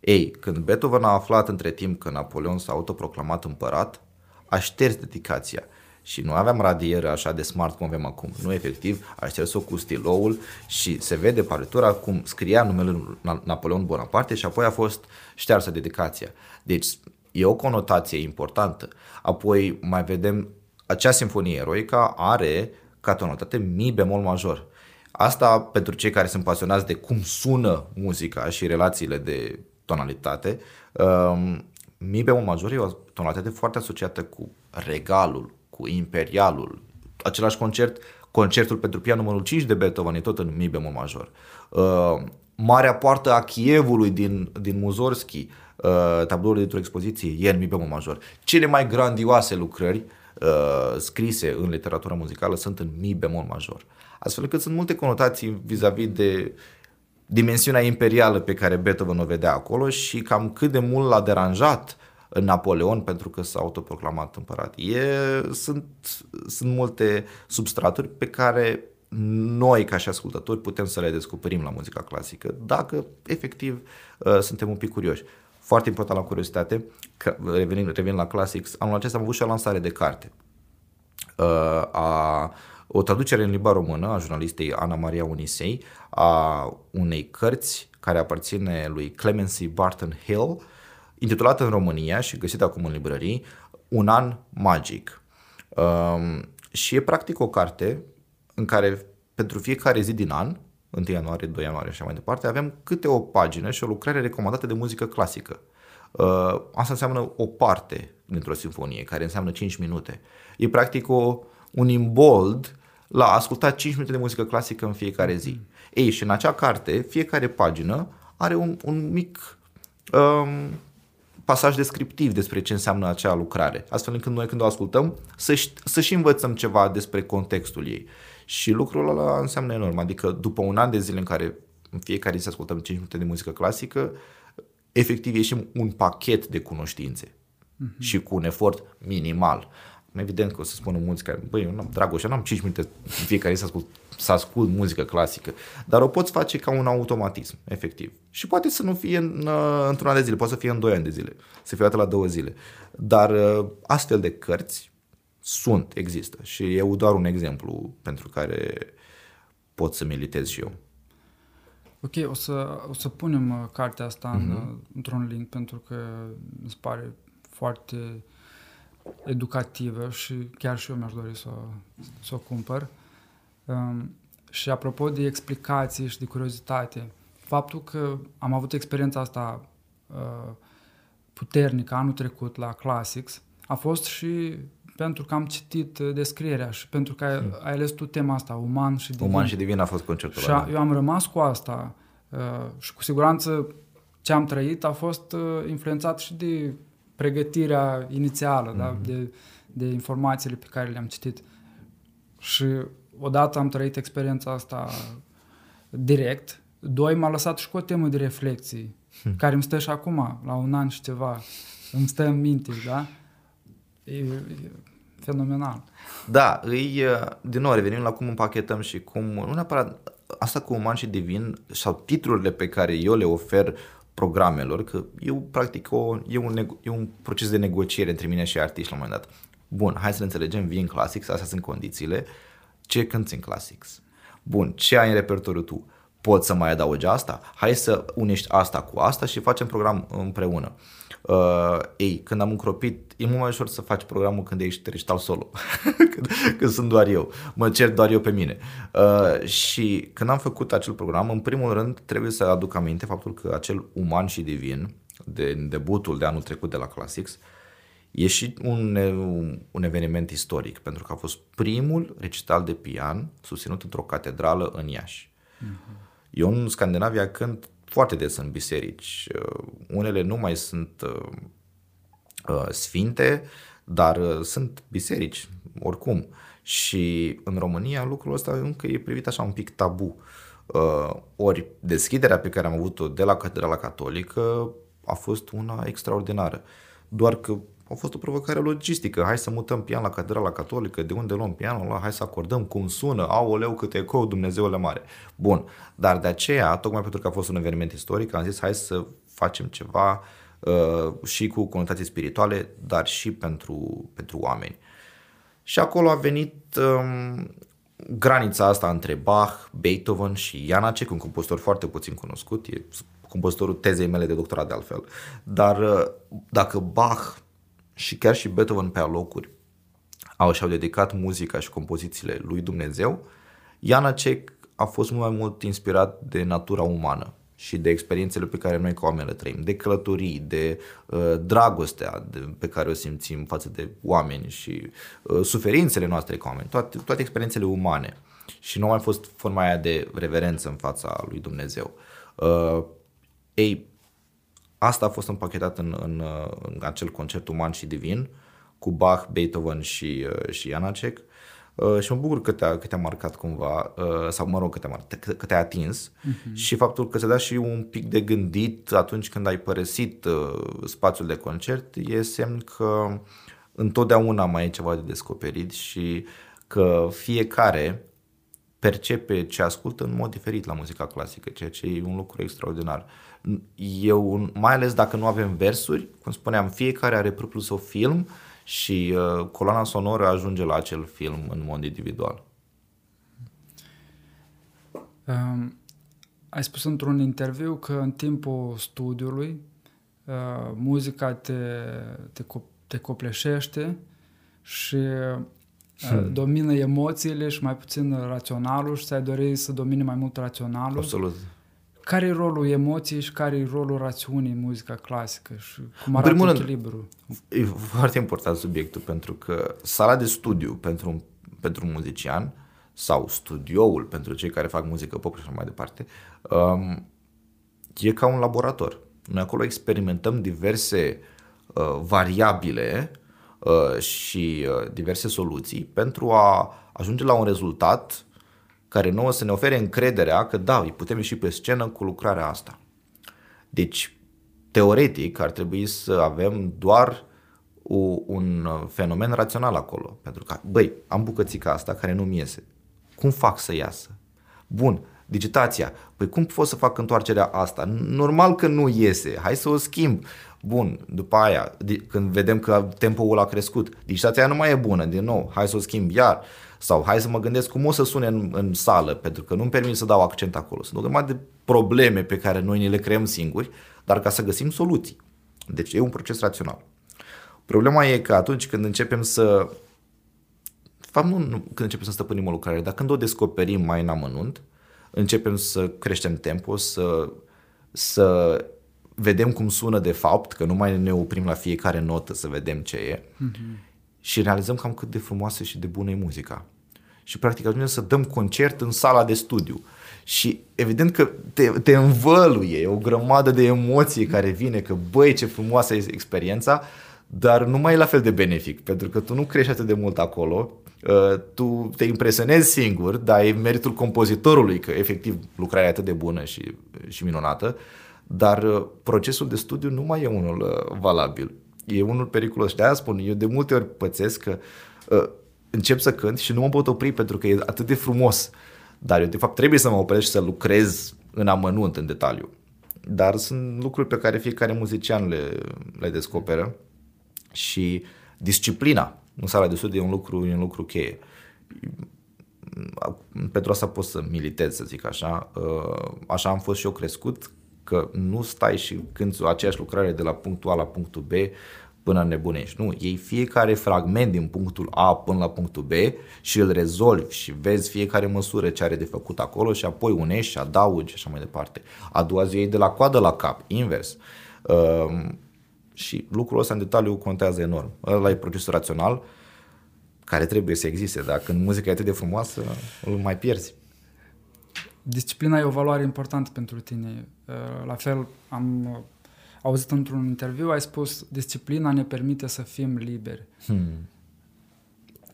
Ei, când Beethoven a aflat între timp că Napoleon s-a autoproclamat împărat, a șters dedicația și nu aveam radieră așa de smart cum avem acum. Nu, efectiv, a șters-o cu stiloul și se vede partitura cum scria numele lui Napoleon Bonaparte și apoi a fost ștearsă dedicația. Deci e o conotație importantă. Apoi mai vedem, acea sinfonie eroica are ca tonalitate mi bemol major. Asta pentru cei care sunt pasionați de cum sună muzica și relațiile de tonalitate, um, mi bemol major e o tonalitate foarte asociată cu regalul, cu imperialul. Același concert, concertul pentru pian numărul 5 de Beethoven e tot în mi bemol major. Uh, Marea poartă a Chievului din, din Muzorski, uh, tabloul dintr-o expoziție, e în mi bemol major. Cele mai grandioase lucrări uh, scrise în literatura muzicală sunt în mi bemol major. Astfel că sunt multe conotații vis-a-vis de dimensiunea imperială pe care Beethoven o vedea acolo și cam cât de mult l-a deranjat Napoleon pentru că s-a autoproclamat împărat. E, sunt, sunt multe substraturi pe care noi ca și ascultători putem să le descoperim la muzica clasică dacă efectiv uh, suntem un pic curioși. Foarte important la curiozitate, că, revenind, revenind la Classics, anul acesta am avut și o lansare de carte. Uh, a, o traducere în limba română a jurnalistei Ana Maria Unisei a unei cărți care aparține lui Clemency Barton Hill, intitulată în România și găsită acum în librării, Un an magic. Um, și e practic o carte în care pentru fiecare zi din an, 1 ianuarie, 2 ianuarie și așa mai departe, avem câte o pagină și o lucrare recomandată de muzică clasică. Uh, asta înseamnă o parte dintr-o sinfonie, care înseamnă 5 minute. E practic o, un imbold la a asculta 5 minute de muzică clasică în fiecare zi. Ei, și în acea carte, fiecare pagină are un, un mic um, pasaj descriptiv despre ce înseamnă acea lucrare, astfel încât noi când o ascultăm să, să și învățăm ceva despre contextul ei. Și lucrul ăla înseamnă enorm, adică după un an de zile în care în fiecare zi ascultăm 5 minute de muzică clasică, efectiv ieșim un pachet de cunoștințe uh-huh. și cu un efort minimal. Evident că o să spună mulți care, băi, eu n-am, Dragoș, n-am 5 minute în fiecare zi să ascult, să ascult muzică clasică, dar o poți face ca un automatism, efectiv. Și poate să nu fie în, uh, într-un an de zile, poate să fie în 2 ani de zile, să fie o la două zile. Dar uh, astfel de cărți sunt, există și e doar un exemplu pentru care pot să militez și eu. Ok, o să, o să punem uh, cartea asta mm-hmm. în, mhm. într-un link pentru că mi se pare foarte educativă și chiar și eu mi-aș dori să, să o cumpăr. Um, și apropo de explicații și de curiozitate, faptul că am avut experiența asta uh, puternică anul trecut la Classics a fost și pentru că am citit uh, descrierea și pentru că ai, hmm. ai ales tu tema asta, uman și divin. Uman și divin a fost conceptul Și a, eu am rămas cu asta uh, și cu siguranță ce am trăit a fost uh, influențat și de pregătirea inițială, mm-hmm. da? Hmm. de, de informațiile pe care le-am citit. Și odată am trăit experiența asta direct, doi m-a lăsat și cu o temă de reflexii, hmm. care îmi stă și acum, la un an și ceva, îmi stă în minte, da? E, e fenomenal. Da, îi, din nou revenim la cum împachetăm și cum, nu neapărat asta cu uman și divin sau titlurile pe care eu le ofer programelor, că eu practic o, e, un, e un proces de negociere între mine și artiști la un moment dat. Bun, hai să ne înțelegem, vin classics, astea sunt condițiile, ce cânti în classics? Bun, ce ai în repertoriu tu? Poți să mai adaugi asta? Hai să unești asta cu asta și facem program împreună. Uh, ei, când am încropit, e mult mai ușor să faci programul când ești recital solo, când, când sunt doar eu, mă cer doar eu pe mine. Uh, și când am făcut acel program, în primul rând trebuie să aduc aminte faptul că acel uman și divin, de debutul de anul trecut de la Classics, e și un, un eveniment istoric, pentru că a fost primul recital de pian susținut într-o catedrală în Iași. Uh-huh. Eu în Scandinavia cânt foarte des în biserici. Uh, unele nu mai sunt uh, uh, sfinte, dar sunt biserici, oricum. Și în România lucrul ăsta încă e privit așa un pic tabu. Ori deschiderea pe care am avut-o de la Catedrala Catolică a fost una extraordinară. Doar că a fost o provocare logistică. Hai să mutăm pian la Catedrala Catolică, de unde luăm pianul ăla, hai să acordăm cum sună, aoleu cât ecou, Dumnezeule mare. Bun, dar de aceea, tocmai pentru că a fost un eveniment istoric, am zis hai să facem ceva uh, și cu conotații spirituale, dar și pentru, pentru oameni. Și acolo a venit um, granița asta între Bach, Beethoven și Janacek, un compozitor foarte puțin cunoscut, e compozitorul tezei mele de doctorat de altfel. Dar uh, dacă Bach și chiar și Beethoven pe alocuri au și-au dedicat muzica și compozițiile lui Dumnezeu, Janacek a fost mult mai mult inspirat de natura umană și de experiențele pe care noi ca oameni le trăim, de călătorii, de uh, dragostea de, pe care o simțim față de oameni și uh, suferințele noastre ca oameni, toate, toate experiențele umane. Și nu a mai fost forma aia de reverență în fața lui Dumnezeu. Uh, ei, asta a fost împachetat în, în, uh, în acel concert uman și divin cu Bach, Beethoven și, uh, și Janacek Uh, și mă bucur că te-a, că te-a marcat cumva, uh, sau mă rog că te-a, marcat, că, că te-a atins uh-huh. și faptul că ți-a dat și un pic de gândit atunci când ai părăsit uh, spațiul de concert e semn că întotdeauna mai e ceva de descoperit și că fiecare percepe ce ascultă în mod diferit la muzica clasică, ceea ce e un lucru extraordinar. Eu, mai ales dacă nu avem versuri, cum spuneam, fiecare are propriul său film, uh, și uh, coloana sonoră ajunge la acel film în mod individual. Um, ai spus într-un interviu că în timpul studiului uh, muzica te, te, te copleșește și uh, hmm. domină emoțiile și mai puțin raționalul și ți-ai dori să domine mai mult raționalul. Absolut. Care e rolul emoției și care e rolul rațiunii în muzica clasică și cum arată Primul echilibru? E foarte important subiectul pentru că sala de studiu pentru, pentru un muzician sau studioul pentru cei care fac muzică pop și așa mai departe um, e ca un laborator. Noi acolo experimentăm diverse uh, variabile uh, și uh, diverse soluții pentru a ajunge la un rezultat care nouă să ne ofere încrederea că da, îi putem ieși pe scenă cu lucrarea asta. Deci, teoretic, ar trebui să avem doar o, un fenomen rațional acolo. Pentru că, băi, am bucățica asta care nu-mi iese. Cum fac să iasă? Bun, digitația. Păi cum pot să fac întoarcerea asta? Normal că nu iese. Hai să o schimb. Bun, după aia, când vedem că tempoul a crescut, digitația nu mai e bună, din nou, hai să o schimb iar. Sau hai să mă gândesc cum o să sune în, în sală, pentru că nu-mi permit să dau accent acolo. Sunt o grămadă de probleme pe care noi ne le creăm singuri, dar ca să găsim soluții. Deci e un proces rațional. Problema e că atunci când începem să de fapt nu, nu când începem să stăpânim o lucrare, dar când o descoperim mai în amănunt, începem să creștem tempo, să, să vedem cum sună de fapt, că nu mai ne oprim la fiecare notă să vedem ce e. Mm-hmm și realizăm cam cât de frumoasă și de bună e muzica. Și practic ajungem să dăm concert în sala de studiu. Și evident că te, te învăluie, e o grămadă de emoții care vine, că băi ce frumoasă e experiența, dar nu mai e la fel de benefic, pentru că tu nu crești atât de mult acolo, uh, tu te impresionezi singur, dar e meritul compozitorului că efectiv lucrarea e atât de bună și, și minunată, dar uh, procesul de studiu nu mai e unul uh, valabil e unul periculos. Și de aia spun, eu de multe ori pățesc că uh, încep să cânt și nu mă pot opri pentru că e atât de frumos. Dar eu de fapt trebuie să mă opresc și să lucrez în amănunt, în detaliu. Dar sunt lucruri pe care fiecare muzician le, le descoperă și disciplina în sala de studiu e un lucru, e un lucru cheie. Pentru asta pot să militez, să zic așa. Uh, așa am fost și eu crescut, că nu stai și cânti aceeași lucrare de la punctul A la punctul B până nebunești. Nu, iei fiecare fragment din punctul A până la punctul B și îl rezolvi și vezi fiecare măsură ce are de făcut acolo și apoi unești și adaugi și așa mai departe. A doua zi iei de la coadă la cap, invers. Um, și lucrul ăsta în detaliu contează enorm. Ăla e procesul rațional care trebuie să existe. Dacă când muzica e atât de frumoasă, îl mai pierzi. Disciplina e o valoare importantă pentru tine. Uh, la fel, am uh, auzit într-un interviu, ai spus, disciplina ne permite să fim liberi. Hmm.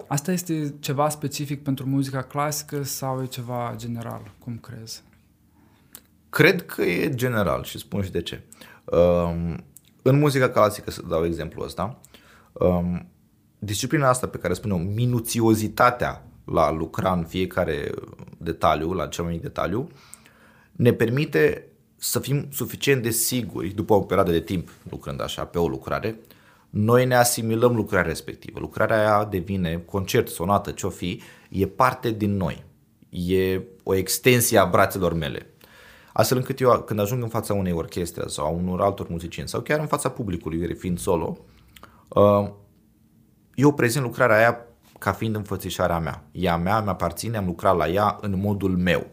Asta este ceva specific pentru muzica clasică sau e ceva general? Cum crezi? Cred că e general și spun și de ce. Um, în muzica clasică, să dau exemplu ăsta, um, disciplina asta pe care spun eu, minuțiozitatea la a lucra în fiecare detaliu, la cel mai mic detaliu, ne permite să fim suficient de siguri după o perioadă de timp lucrând așa pe o lucrare, noi ne asimilăm lucrarea respectivă. Lucrarea aia devine concert, sonată, ce-o fi, e parte din noi. E o extensie a brațelor mele. Astfel încât eu când ajung în fața unei orchestre sau a unor altor muzicieni sau chiar în fața publicului, fiind solo, uh, eu prezint lucrarea aia ca fiind înfățișarea mea. Ea mea, mi aparține, am lucrat la ea în modul meu.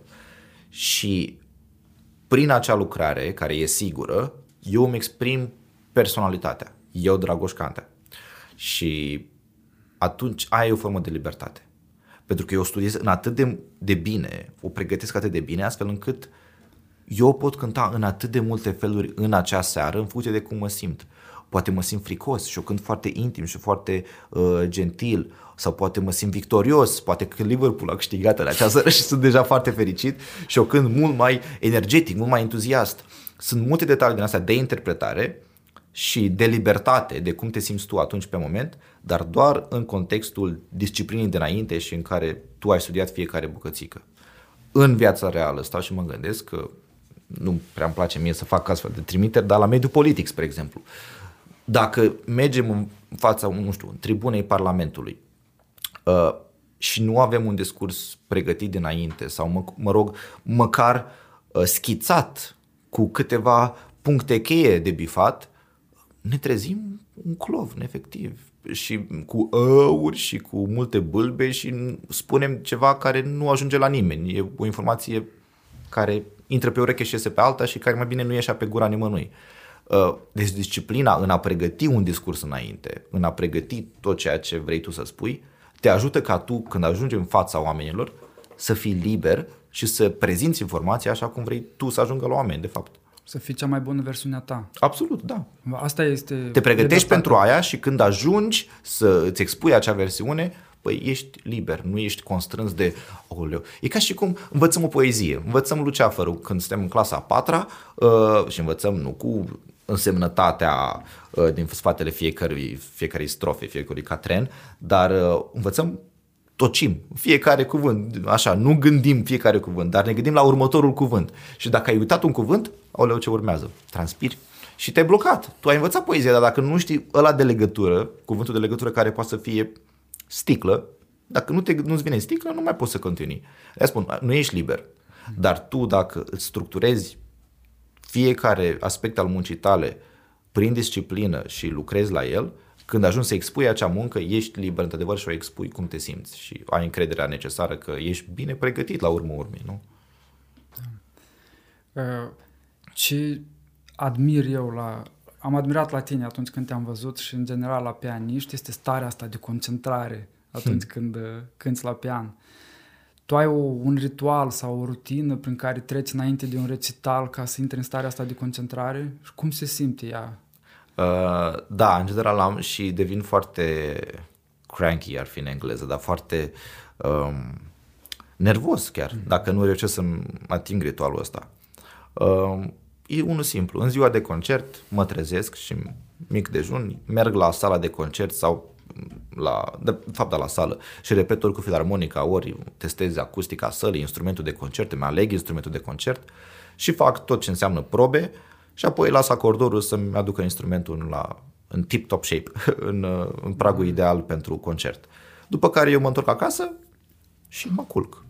Și prin acea lucrare, care e sigură, eu îmi exprim personalitatea. Eu, Dragoș Cantea. Și atunci aia e o formă de libertate. Pentru că eu studiez în atât de, de bine, o pregătesc atât de bine, astfel încât eu pot cânta în atât de multe feluri în acea seară, în funcție de cum mă simt. Poate mă simt fricos și o cânt foarte intim și foarte uh, gentil, sau poate mă simt victorios, poate că Liverpool a câștigat în acea seară și sunt deja foarte fericit și o cânt mult mai energetic, mult mai entuziast. Sunt multe detalii din astea de interpretare și de libertate, de cum te simți tu atunci pe moment, dar doar în contextul disciplinii dinainte și în care tu ai studiat fiecare bucățică. În viața reală stau și mă gândesc că nu prea îmi place mie să fac astfel de trimiteri, dar la mediul politic, spre exemplu. Dacă mergem în fața, nu știu, în tribunei Parlamentului uh, și nu avem un discurs pregătit dinainte sau, mă, mă rog, măcar uh, schițat cu câteva puncte cheie de bifat, ne trezim un clovn, efectiv. Și cu ăuri și cu multe bâlbe și spunem ceva care nu ajunge la nimeni. E o informație care intră pe ureche și iese pe alta și care mai bine nu ieșea pe gura nimănui. Uh, deci disciplina în a pregăti un discurs înainte, în a pregăti tot ceea ce vrei tu să spui, te ajută ca tu, când ajungi în fața oamenilor, să fii liber și să prezinți informația așa cum vrei tu să ajungă la oameni, de fapt. Să fii cea mai bună versiune a ta. Absolut, da. Asta este... Te pregătești pentru aia și când ajungi să îți expui acea versiune, păi ești liber, nu ești constrâns de, oleu. E ca și cum învățăm o poezie. Învățăm Luceafărul când suntem în clasa a patra uh, și învățăm, nu cu însemnătatea uh, din spatele fiecărui, fiecărei strofe, fiecărui catren, dar uh, învățăm tocim fiecare cuvânt, așa, nu gândim fiecare cuvânt, dar ne gândim la următorul cuvânt. Și dacă ai uitat un cuvânt, aoleu, ce urmează? Transpiri și te-ai blocat. Tu ai învățat poezia, dar dacă nu știi ăla de legătură, cuvântul de legătură care poate să fie sticlă, dacă nu te, nu-ți vine sticlă, nu mai poți să continui. Le spun, nu ești liber. Dar tu, dacă îți structurezi fiecare aspect al muncii tale prin disciplină și lucrezi la el, când ajungi să expui acea muncă, ești liber într-adevăr și o expui cum te simți și ai încrederea necesară că ești bine pregătit la urmă urmei, nu? Da. Uh, ce admir eu la... Am admirat la tine atunci când te-am văzut și în general la pianiști este starea asta de concentrare atunci hmm. când uh, cânti la pian. Tu ai o, un ritual sau o rutină prin care treci înainte de un recital ca să intri în starea asta de concentrare? Și cum se simte ea? Uh, da, în general am și devin foarte cranky, ar fi în engleză, dar foarte um, nervos chiar, mm. dacă nu reușesc să ating ritualul ăsta. Uh, e unul simplu. În ziua de concert mă trezesc și mic dejun, merg la sala de concert sau la, de fapt da, la sală și repet ori cu filarmonica, ori testez acustica sălii, instrumentul de concert, îmi aleg instrumentul de concert și fac tot ce înseamnă probe și apoi las acordorul să-mi aducă instrumentul la, în tip-top shape, în, în pragul ideal pentru concert. După care eu mă întorc acasă și mă culc.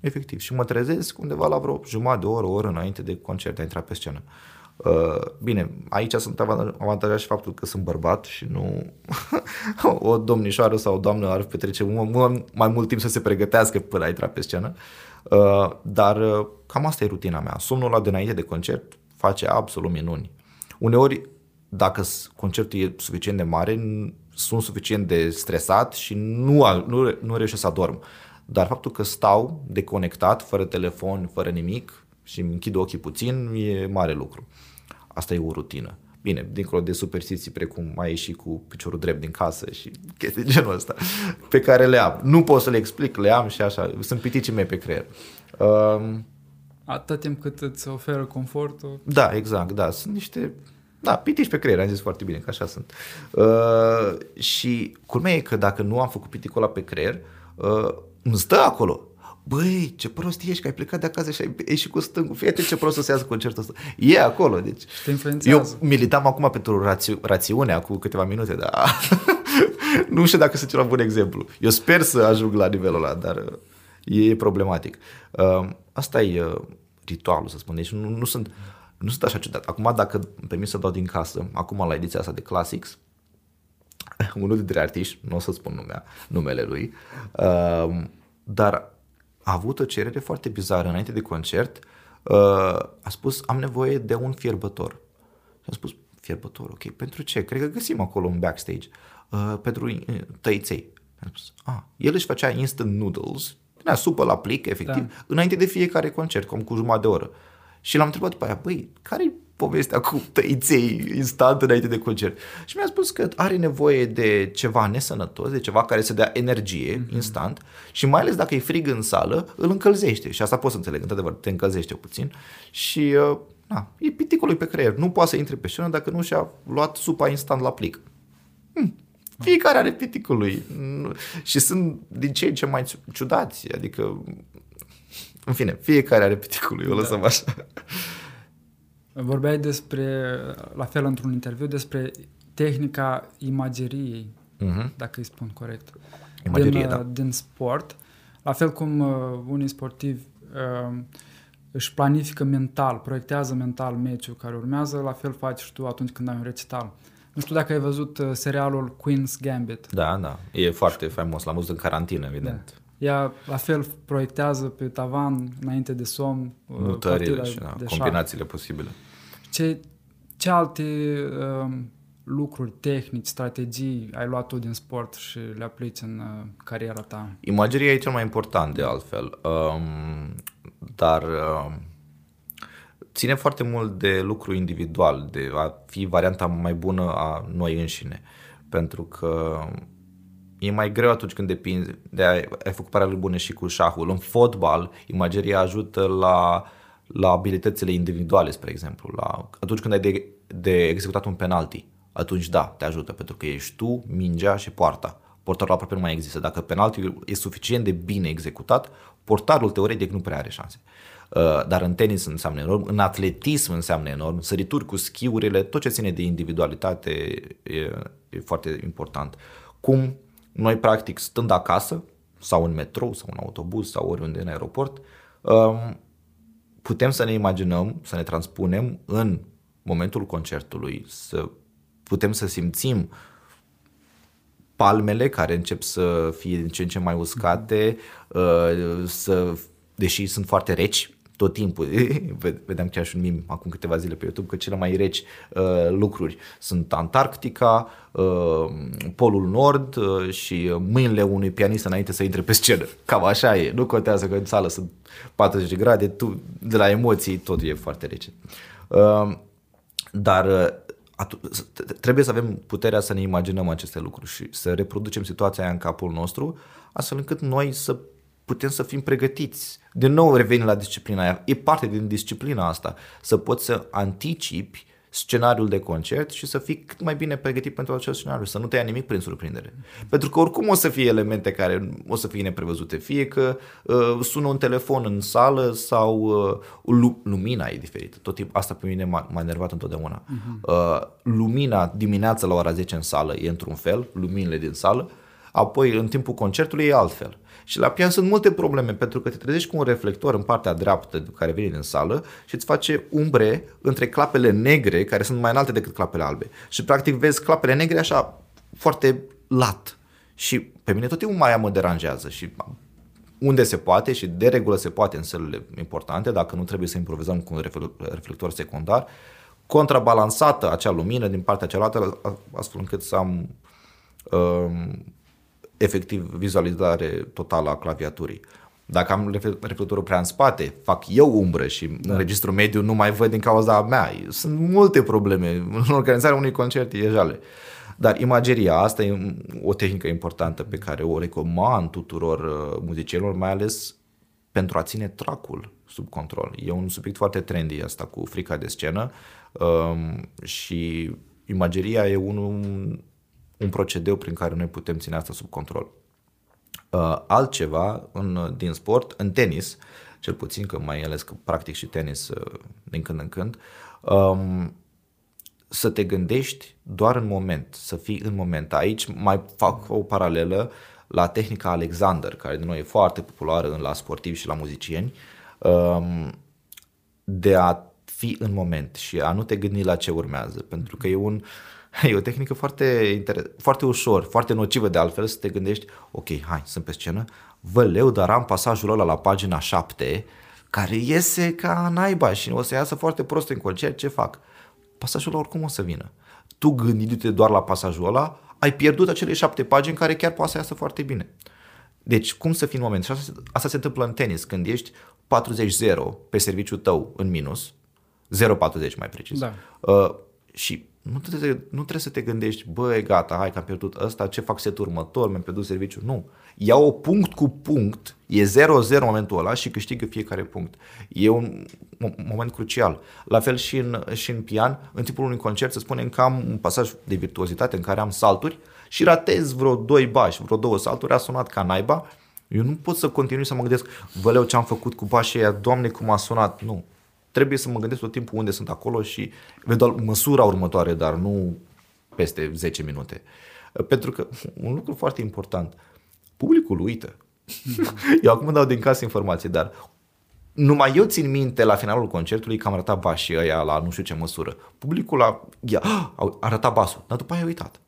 Efectiv. Și mă trezesc undeva la vreo jumătate de oră, o oră înainte de concert, de a intra pe scenă. Uh, bine, aici sunt avantajat și faptul că sunt bărbat și nu o domnișoară sau o doamnă ar petrece mai mult timp să se pregătească până a intra pe scenă. Uh, dar uh, cam asta e rutina mea. Somnul ăla de înainte de concert face absolut minuni. Uneori, dacă concertul e suficient de mare, sunt suficient de stresat și nu, nu, nu reușesc să adorm. Dar faptul că stau deconectat, fără telefon, fără nimic și îmi închid ochii puțin, e mare lucru. Asta e o rutină. Bine, dincolo de superstiții precum mai ieși cu piciorul drept din casă și chestii de genul ăsta, pe care le am. Nu pot să le explic, le am și așa, sunt piticii mei pe creier. Um, Atât timp cât îți oferă confortul. Da, exact, da. Sunt niște da, pitici pe creier, am zis foarte bine că așa sunt. Uh, și culmea e că dacă nu am făcut piticul ăla pe creier, uh, îmi stă acolo. Băi, ce prost ești că ai plecat de acasă și ai ieșit cu stângul, fii atent ce prost o să iasă concertul ăsta. E acolo, deci. te influențează. Eu militam acum pentru rați- rațiunea cu câteva minute, dar nu știu dacă sunt cel mai bun exemplu. Eu sper să ajung la nivelul ăla, dar uh, e problematic. Uh, Asta e uh, ritualul, să spun. Deci nu, nu sunt nu sunt așa ciudat. Acum, dacă îmi permis să dau din casă, acum la ediția asta de Classics, unul dintre artiști, nu o să spun numea, numele lui, uh, dar a avut o cerere foarte bizară înainte de concert. Uh, a spus, am nevoie de un fierbător. Și am spus, fierbător, ok, pentru ce? Cred că găsim acolo un backstage. Uh, pentru uh, tăiței. Am spus, ah, el își făcea instant noodles, din supă la plic, efectiv, da. înainte de fiecare concert, cum cu jumătate de oră. Și l-am întrebat după aia, băi, care-i povestea cu tăiței instant înainte de concert? Și mi-a spus că are nevoie de ceva nesănătos, de ceva care să dea energie mm-hmm. instant și mai ales dacă e frig în sală, îl încălzește. Și asta pot să înțeleg, într-adevăr, te încălzește puțin și uh, na, e piticul lui pe creier. Nu poate să intre pe scenă dacă nu și-a luat supa instant la plic. Hm. Fiecare are piticul lui. Și sunt din ce în ce mai ciudați. Adică în fine, fiecare are piticul lui, o lăsăm da. așa. Vorbeai despre, la fel într-un interviu, despre tehnica imageriei, uh-huh. dacă îi spun corect. Imagerie, din, da. din sport. La fel cum uh, unii sportivi uh, își planifică mental, proiectează mental meciul care urmează, la fel faci și tu atunci când ai un recital. Nu știu dacă ai văzut uh, serialul Queen's Gambit. Da, da. E foarte faimos. L-am văzut în carantină, evident. Da. Ea la fel proiectează pe tavan înainte de somn uh, Mutările partida și da, de combinațiile posibile. Ce, ce alte uh, lucruri, tehnici, strategii ai luat tu din sport și le aplici în uh, cariera ta? Imageria e cel mai important de altfel, um, dar uh, ține foarte mult de lucru individual, de a fi varianta mai bună a noi înșine. Pentru că e mai greu atunci când depinzi de ai, ai făcut paralele bune și cu șahul. În fotbal, imageria ajută la, la abilitățile individuale, spre exemplu. La, atunci când ai de, de executat un penalti, atunci da, te ajută, pentru că ești tu, mingea și poarta. Portarul aproape nu mai există. Dacă penaltiul e suficient de bine executat, portarul teoretic nu prea are șanse. Uh, dar în tenis înseamnă enorm, în atletism înseamnă enorm, sărituri cu schiurile, tot ce ține de individualitate e, e foarte important. Cum noi, practic, stând acasă, sau în metrou, sau în autobuz, sau oriunde în aeroport, um, putem să ne imaginăm, să ne transpunem în momentul concertului, să putem să simțim palmele care încep să fie din ce în ce mai uscate, uh, să, deși sunt foarte reci, tot timpul. Vedeam chiar și un mim acum câteva zile pe YouTube că cele mai reci uh, lucruri sunt Antarctica, uh, Polul Nord uh, și mâinile unui pianist înainte să intre pe scenă. Cam așa e. Nu contează că în sală sunt 40 de grade, tu, de la emoții totul e foarte rece. Uh, dar uh, trebuie să avem puterea să ne imaginăm aceste lucruri și să reproducem situația aia în capul nostru, astfel încât noi să putem să fim pregătiți. De nou revenim la disciplina aia. E parte din disciplina asta. Să poți să anticipi scenariul de concert și să fii cât mai bine pregătit pentru acel scenariu, să nu te ia nimic prin surprindere. Pentru că oricum o să fie elemente care o să fie neprevăzute, fie că uh, sună un telefon în sală sau uh, lumina e diferită. Tot timpul asta pe mine m-a, m-a enervat întotdeauna. Uh-huh. Uh, lumina dimineața la ora 10 în sală e într-un fel, luminile din sală, apoi în timpul concertului e altfel. Și la pian sunt multe probleme pentru că te trezești cu un reflector în partea dreaptă care vine din sală și îți face umbre între clapele negre care sunt mai înalte decât clapele albe. Și practic vezi clapele negre așa foarte lat. Și pe mine tot timpul mai mă deranjează și unde se poate și de regulă se poate în sălile importante, dacă nu trebuie să improvizăm cu un reflector secundar, contrabalansată acea lumină din partea cealaltă, astfel încât să am um, efectiv vizualizare totală a claviaturii. Dacă am reflectorul prea în spate, fac eu umbră și da. în registru mediu nu mai văd din cauza mea. Sunt multe probleme. În organizarea unui concert e jale. Dar imageria asta e o tehnică importantă pe care o recomand tuturor uh, muzicienilor, mai ales pentru a ține tracul sub control. E un subiect foarte trendy asta cu frica de scenă um, și imageria e unul un procedeu prin care noi putem ține asta sub control. Uh, altceva în, din sport, în tenis, cel puțin că mai ales că practic și tenis uh, din când în când, um, să te gândești doar în moment, să fii în moment. Aici mai fac o paralelă la tehnica Alexander, care de noi e foarte populară la sportivi și la muzicieni, um, de a fi în moment și a nu te gândi la ce urmează, pentru că e un E o tehnică foarte, inter- foarte ușor, foarte nocivă de altfel să te gândești, ok, hai, sunt pe scenă, vă leu, dar am pasajul ăla la pagina 7, care iese ca naiba și o să iasă foarte prost în concert, ce fac? Pasajul ăla oricum o să vină. Tu gândindu-te doar la pasajul ăla, ai pierdut acele șapte pagini care chiar poate să iasă foarte bine. Deci, cum să fii în moment? Și asta, asta se întâmplă în tenis, când ești 40-0 pe serviciul tău în minus, 0-40 mai precis, Da. uh, și nu trebuie, nu trebuie să te gândești, băi, gata, hai că am pierdut ăsta, ce fac setul următor, mi-am pierdut serviciu. Nu. Ia-o punct cu punct, e 0-0 în momentul ăla și câștigă fiecare punct. E un moment crucial. La fel și în, și în pian, în timpul unui concert, să spunem că am un pasaj de virtuozitate în care am salturi și ratez vreo doi bași, vreo două salturi, a sunat ca naiba, eu nu pot să continui să mă gândesc, văleu ce am făcut cu bașii aia, doamne cum a sunat. Nu trebuie să mă gândesc tot timpul unde sunt acolo și eventual măsura următoare, dar nu peste 10 minute. Pentru că un lucru foarte important, publicul uită. eu acum dau din casă informații, dar numai eu țin minte la finalul concertului că am arătat bașii ăia la nu știu ce măsură. Publicul a, a arătat basul, dar după aia a uitat.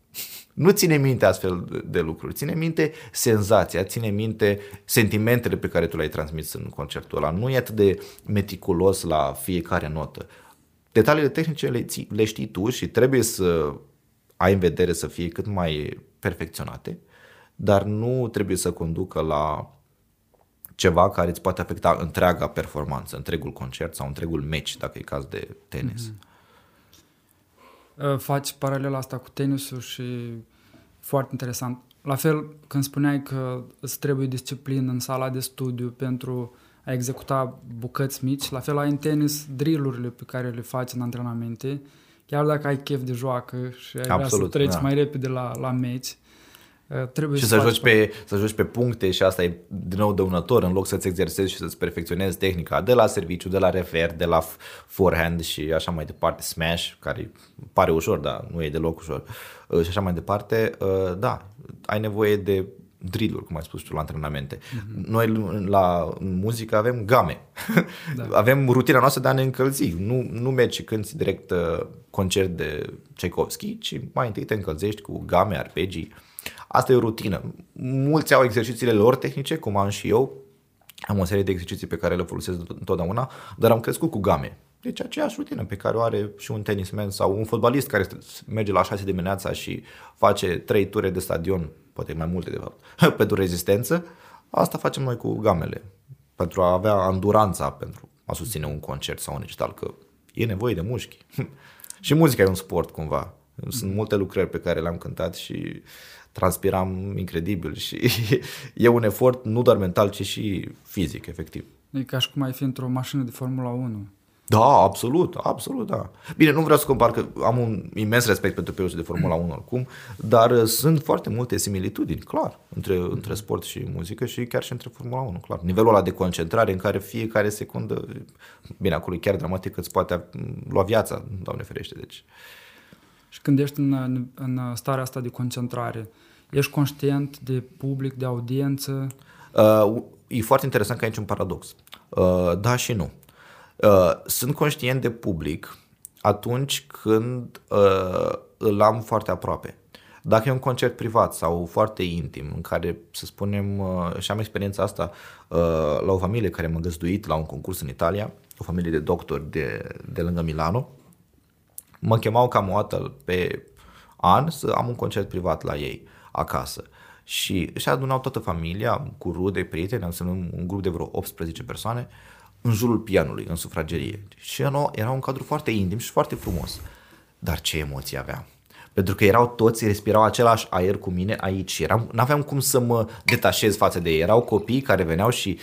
Nu ține minte astfel de lucruri, ține minte senzația, ține minte sentimentele pe care tu le-ai transmis în concertul ăla. Nu e atât de meticulos la fiecare notă. Detaliile tehnice le, ții, le știi tu și trebuie să ai în vedere să fie cât mai perfecționate, dar nu trebuie să conducă la ceva care îți poate afecta întreaga performanță, întregul concert sau întregul match, dacă e caz de tenis. Mm-hmm. Uh, faci paralela asta cu tenisul și foarte interesant. La fel, când spuneai că îți trebuie disciplină în sala de studiu pentru a executa bucăți mici, la fel ai în tenis drillurile pe care le faci în antrenamente, chiar dacă ai chef de joacă și ai Absolut, vrea să treci da. mai repede la, la meci, uh, trebuie și să, să joci, pe, să joci pe puncte și asta e din nou dăunător în loc să-ți exersezi și să-ți perfecționezi tehnica de la serviciu, de la refer, de la forehand și așa mai departe, smash, care pare ușor, dar nu e deloc ușor uh, și așa mai departe, uh, da, ai nevoie de drill cum ai spus tu, la antrenamente. Mm-hmm. Noi la muzică avem game. Da. avem rutina noastră de a ne încălzi. Nu, nu mergi și cânti direct uh, concert de Tchaikovsky, ci mai întâi te încălzești cu game, arpegii. Asta e o rutină. Mulți au exercițiile lor tehnice, cum am și eu. Am o serie de exerciții pe care le folosesc întotdeauna, dar am crescut cu game. Deci aceeași rutină pe care o are și un tenismen sau un fotbalist care merge la 6 dimineața și face 3 ture de stadion, poate mai multe de fapt, pentru rezistență. Asta facem noi cu gamele, pentru a avea anduranța pentru a susține un concert sau un recital, că e nevoie de mușchi. și muzica e un sport cumva. Sunt multe lucrări pe care le-am cântat și transpiram incredibil și e un efort nu doar mental, ci și fizic, efectiv. E ca și cum ai fi într-o mașină de Formula 1. Da, absolut, absolut, da. Bine, nu vreau să compar că am un imens respect pentru piloții de Formula 1 oricum, dar uh, sunt foarte multe similitudini, clar, între, între sport și muzică și chiar și între Formula 1, clar. Nivelul ăla de concentrare în care fiecare secundă, bine, acolo e chiar dramatic că îți poate lua viața, doamne ferește, deci... Și când ești în, în starea asta de concentrare, ești conștient de public, de audiență? Uh, e foarte interesant că aici un paradox. Uh, da și nu. Uh, sunt conștient de public atunci când uh, îl am foarte aproape. Dacă e un concert privat sau foarte intim, în care, să spunem, uh, și am experiența asta uh, la o familie care m-a găzduit la un concurs în Italia, o familie de doctori de, de lângă Milano, mă chemau cam o dată pe an să am un concert privat la ei acasă. Și își adunau toată familia cu rude, prieteni, am un grup de vreo 18 persoane în jurul pianului, în sufragerie. Și era un cadru foarte intim și foarte frumos. Dar ce emoții aveam! Pentru că erau toți, respirau același aer cu mine aici. Eram, n-aveam cum să mă detașez față de ei. Erau copii care veneau și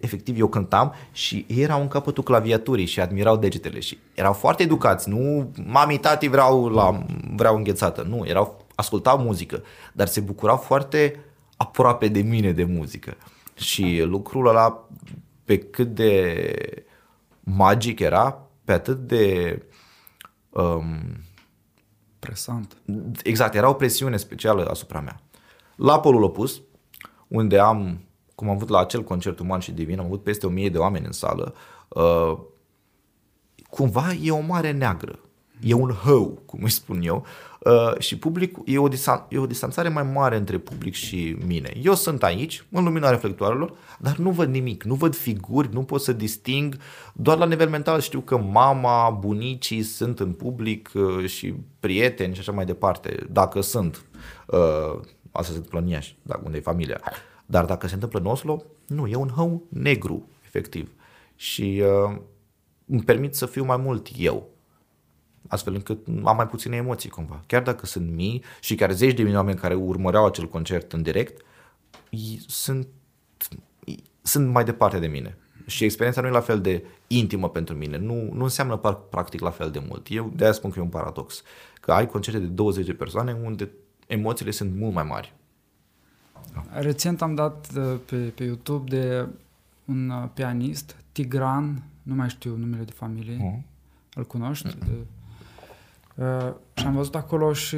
efectiv eu cântam și ei erau în capătul claviaturii și admirau degetele și erau foarte educați. Nu, mami, tati vreau, la, vreau înghețată. Nu, erau, ascultau muzică, dar se bucurau foarte aproape de mine de muzică. Și lucrul ăla, pe cât de magic era, pe atât de... Um, Presant. exact, era o presiune specială asupra mea. La polul opus, unde am, cum am avut la acel concert uman și divin, am avut peste o mie de oameni în sală, uh, cumva e o mare neagră. E un hău, cum îi spun eu, uh, și public e o, disan- e o distanțare mai mare între public și mine. Eu sunt aici, în lumina reflectoarelor, dar nu văd nimic, nu văd figuri, nu pot să disting, doar la nivel mental știu că mama, bunicii sunt în public uh, și prieteni și așa mai departe, dacă sunt. Uh, asta se întâmplă în Iași, dacă unde e familia. Dar dacă se întâmplă în Oslo, nu, e un hău negru, efectiv. Și uh, îmi permit să fiu mai mult eu astfel încât am mai puține emoții cumva. Chiar dacă sunt mii și chiar zeci de mii de oameni care urmăreau acel concert în direct, sunt, sunt mai departe de mine. Și experiența nu e la fel de intimă pentru mine, nu, nu înseamnă practic la fel de mult. Eu de aia spun că e un paradox. Că ai concerte de 20 de persoane unde emoțiile sunt mult mai mari. Recent am dat uh, pe, pe YouTube de un uh, pianist, Tigran, nu mai știu numele de familie, uh-huh. îl cunoști? Uh-huh. Uh, și am văzut acolo și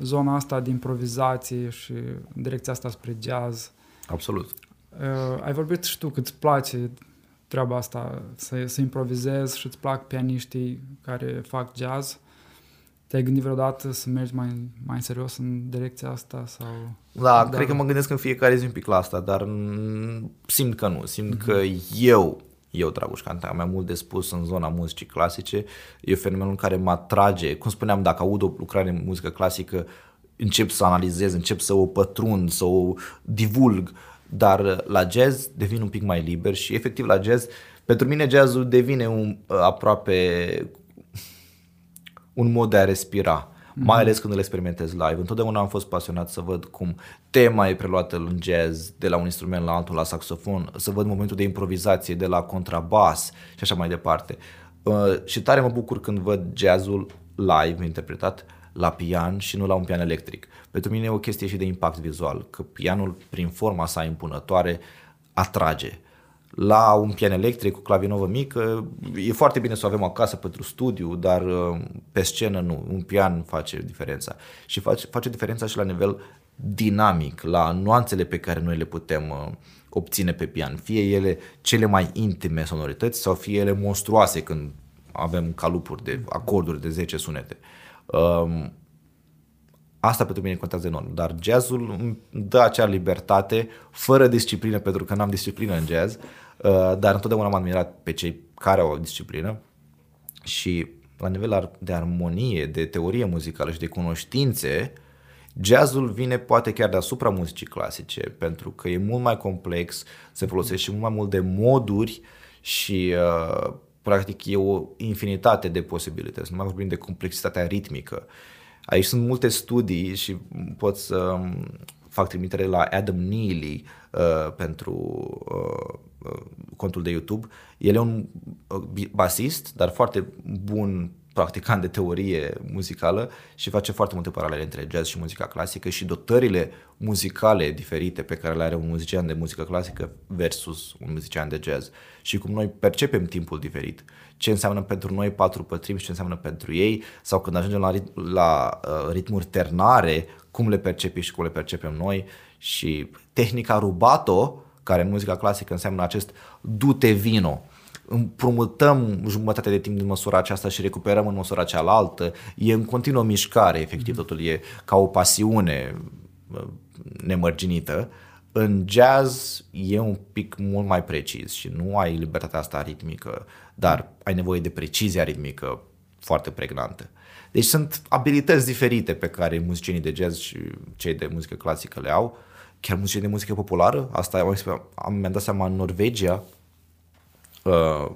zona asta de improvizație și direcția asta spre jazz. Absolut. Uh, ai vorbit și tu că îți place treaba asta, să, să improvizezi și îți plac pianiștii care fac jazz. Te-ai gândit vreodată să mergi mai, mai serios în direcția asta? Sau... Da, da, cred că mă gândesc în fiecare zi un pic la asta, dar simt că nu. Simt mm-hmm. că eu eu, Dragoș Cantea, am mai mult de spus în zona muzicii clasice. E fenomenul care mă atrage. Cum spuneam, dacă aud o lucrare în muzică clasică, încep să analizez, încep să o pătrund, să o divulg, dar la jazz devin un pic mai liber și efectiv la jazz, pentru mine jazzul devine un, aproape un mod de a respira mm-hmm. Mai ales când îl experimentez live. Întotdeauna am fost pasionat să văd cum tema e preluată în jazz de la un instrument la altul, la saxofon, să văd momentul de improvizație de la contrabas și așa mai departe. Uh, și tare mă bucur când văd jazzul live interpretat la pian și nu la un pian electric. Pentru mine e o chestie și de impact vizual, că pianul prin forma sa impunătoare atrage la un pian electric cu clavinovă mică. E foarte bine să o avem acasă pentru studiu, dar uh, pe scenă nu. Un pian face diferența. Și face, face diferența și la nivel dinamic, la nuanțele pe care noi le putem uh, obține pe pian. Fie ele cele mai intime sonorități sau fie ele monstruoase când avem calupuri de acorduri de 10 sunete. Um, Asta pentru mine contează enorm, dar jazzul îmi dă acea libertate fără disciplină, pentru că n-am disciplină în jazz, uh, dar întotdeauna am admirat pe cei care au o disciplină și la nivel de armonie, de teorie muzicală și de cunoștințe, jazzul vine poate chiar deasupra muzicii clasice, pentru că e mult mai complex, se folosește mult mai mult de moduri și uh, practic e o infinitate de posibilități, nu mai vorbim de complexitatea ritmică. Aici sunt multe studii și pot să um, fac trimitere la Adam Neely uh, pentru uh, uh, contul de YouTube. El e un uh, basist, dar foarte bun practicant de teorie muzicală și face foarte multe paralele între jazz și muzica clasică și dotările muzicale diferite pe care le are un muzician de muzică clasică versus un muzician de jazz și cum noi percepem timpul diferit. Ce înseamnă pentru noi patru pătrimi și ce înseamnă pentru ei sau când ajungem la, rit- la uh, ritmuri ternare, cum le percepi și cum le percepem noi și tehnica rubato, care în muzica clasică înseamnă acest du-te vino, împrumutăm jumătate de timp din măsura aceasta și recuperăm în măsura cealaltă. E în continuă mișcare, efectiv, totul e ca o pasiune nemărginită. În jazz e un pic mult mai precis și nu ai libertatea asta ritmică, dar ai nevoie de precizia ritmică foarte pregnantă. Deci sunt abilități diferite pe care muzicienii de jazz și cei de muzică clasică le au. Chiar muzicienii de muzică populară, asta am, am, mi-am dat seama în Norvegia, uh,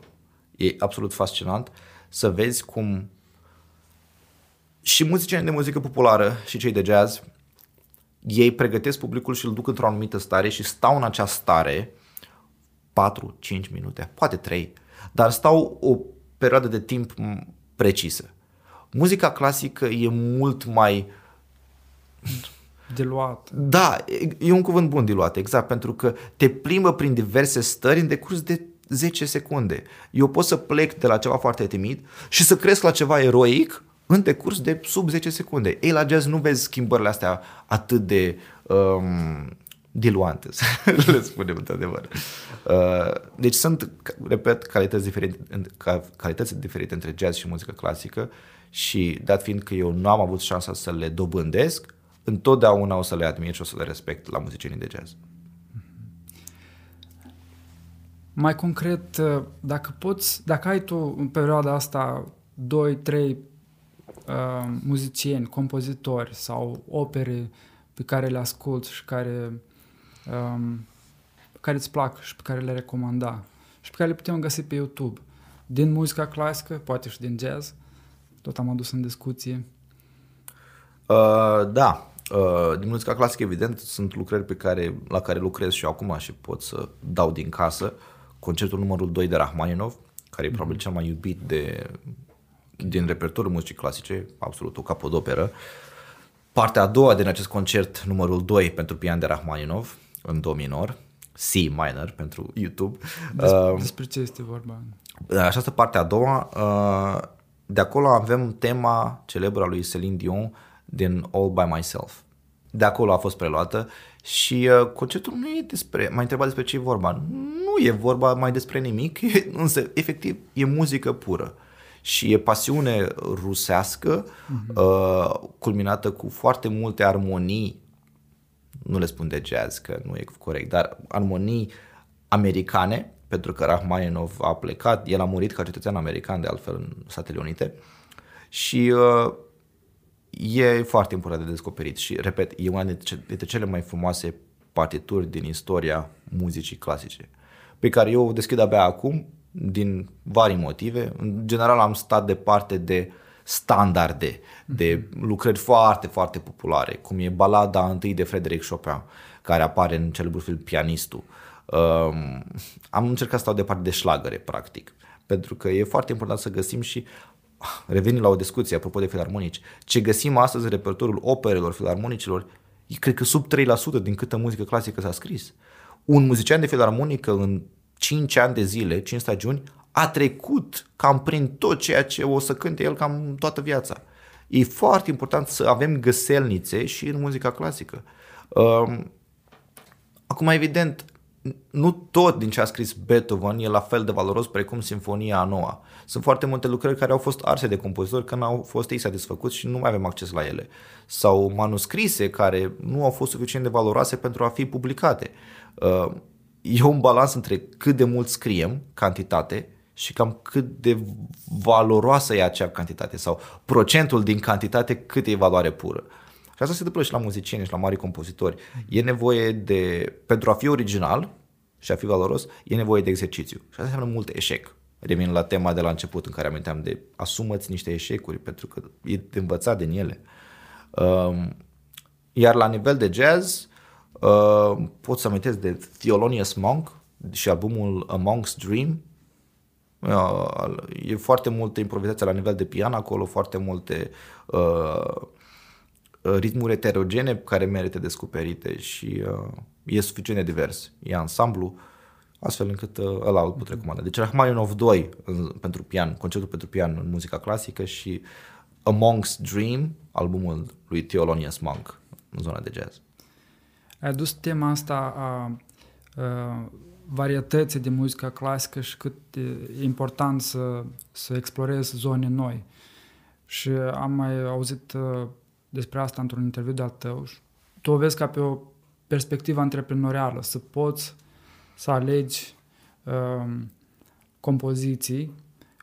e absolut fascinant să vezi cum și muzicieni de muzică populară și cei de jazz, ei pregătesc publicul și îl duc într-o anumită stare și stau în acea stare 4-5 minute, poate 3, dar stau o perioadă de timp precisă. Muzica clasică e mult mai Diluat. Da, e- e un cuvânt bun diluat, exact, pentru că te plimbă prin diverse stări în decurs de 10 secunde. Eu pot să plec de la ceva foarte timid și să cresc la ceva eroic în decurs de sub 10 secunde. Ei, la jazz nu vezi schimbările astea atât de um, diluante, să le spunem într-adevăr. Uh, deci sunt, repet, calități diferite, ca- calități diferite între jazz și muzică clasică și dat fiind că eu nu am avut șansa să le dobândesc, întotdeauna o să le admir și o să le respect la muzicienii de jazz. Mai concret, uh, dacă poți, dacă ai tu în perioada asta 2, 3 uh, muzicieni, compozitori sau opere pe care le asculti și care, um, care îți plac și pe care le recomanda și pe care le putem găsi pe YouTube, din muzica clasică, poate și din jazz, tot am adus în discuție. Uh, da, uh, din muzica clasică, evident, sunt lucrări pe care, la care lucrez și eu acum și pot să dau din casă. Concertul numărul 2 de Rachmaninov, care e probabil cel mai iubit de, din repertoriul muzicii clasice, absolut o capodoperă. Partea a doua din acest concert, numărul 2 pentru pian de Rachmaninov, în do minor, C minor pentru YouTube. Des, Uh, despre ce este vorba? această parte a doua, uh, de acolo avem tema celebră a lui Celine Dion din All By Myself. De acolo a fost preluată și uh, concertul nu e despre, m-a întrebat despre ce e vorba. Nu e vorba mai despre nimic, e, însă efectiv e muzică pură și e pasiune rusească uh, culminată cu foarte multe armonii nu le spun de jazz, că nu e corect, dar armonii americane, pentru că Rachmaninov a plecat, el a murit ca cetățean american, de altfel, în Statele Unite, și uh, e foarte important de descoperit și, repet, e una dintre ce- dintre cele mai frumoase partituri din istoria muzicii clasice, pe care eu o deschid abia acum, din vari motive. În general am stat departe de standarde, de lucrări foarte, foarte populare, cum e balada întâi de Frederic Chopin, care apare în celebrul film Pianistul. Um, am încercat să stau departe de șlagăre, practic, pentru că e foarte important să găsim și revenind la o discuție apropo de filarmonici, ce găsim astăzi în repertoriul operelor filarmonicilor, e cred că sub 3% din câtă muzică clasică s-a scris. Un muzician de filarmonică în 5 ani de zile, 5 stagiuni, a trecut cam prin tot ceea ce o să cânte el cam toată viața. E foarte important să avem găselnițe și în muzica clasică. Um, Acum, evident, nu tot din ce a scris Beethoven e la fel de valoros precum Sinfonia a noua. Sunt foarte multe lucrări care au fost arse de compozitori că n-au fost ei satisfăcuți și nu mai avem acces la ele. Sau manuscrise care nu au fost suficient de valoroase pentru a fi publicate. Uh, E un balans între cât de mult scriem, cantitate, și cam cât de valoroasă e acea cantitate sau procentul din cantitate cât e valoare pură. Și asta se întâmplă și la muzicieni și la mari compozitori. E nevoie de, pentru a fi original și a fi valoros, e nevoie de exercițiu. Și asta înseamnă mult eșec. Revin la tema de la început în care aminteam de asumă-ți niște eșecuri pentru că e de învățat din ele. Um, iar la nivel de jazz, uh, pot să amintesc de Thelonious Monk și albumul A Monk's Dream. Uh, e foarte multă improvizație la nivel de pian acolo, foarte multe uh, ritmuri heterogene care merită descoperite și uh, e suficient de divers. E ansamblu, astfel încât uh, ăla îl pot recomanda. Deci Rachmaninov 2 în, pentru pian, concertul pentru pian în muzica clasică și A Monk's Dream, albumul lui Thelonious Monk în zona de jazz. Ai adus tema asta a, a varietății de muzica clasică și cât e important să, să explorezi zone noi. Și am mai auzit uh, despre asta într-un interviu de-al tău. Și Tu o vezi ca pe o perspectivă antreprenorială, să poți să alegi um, compoziții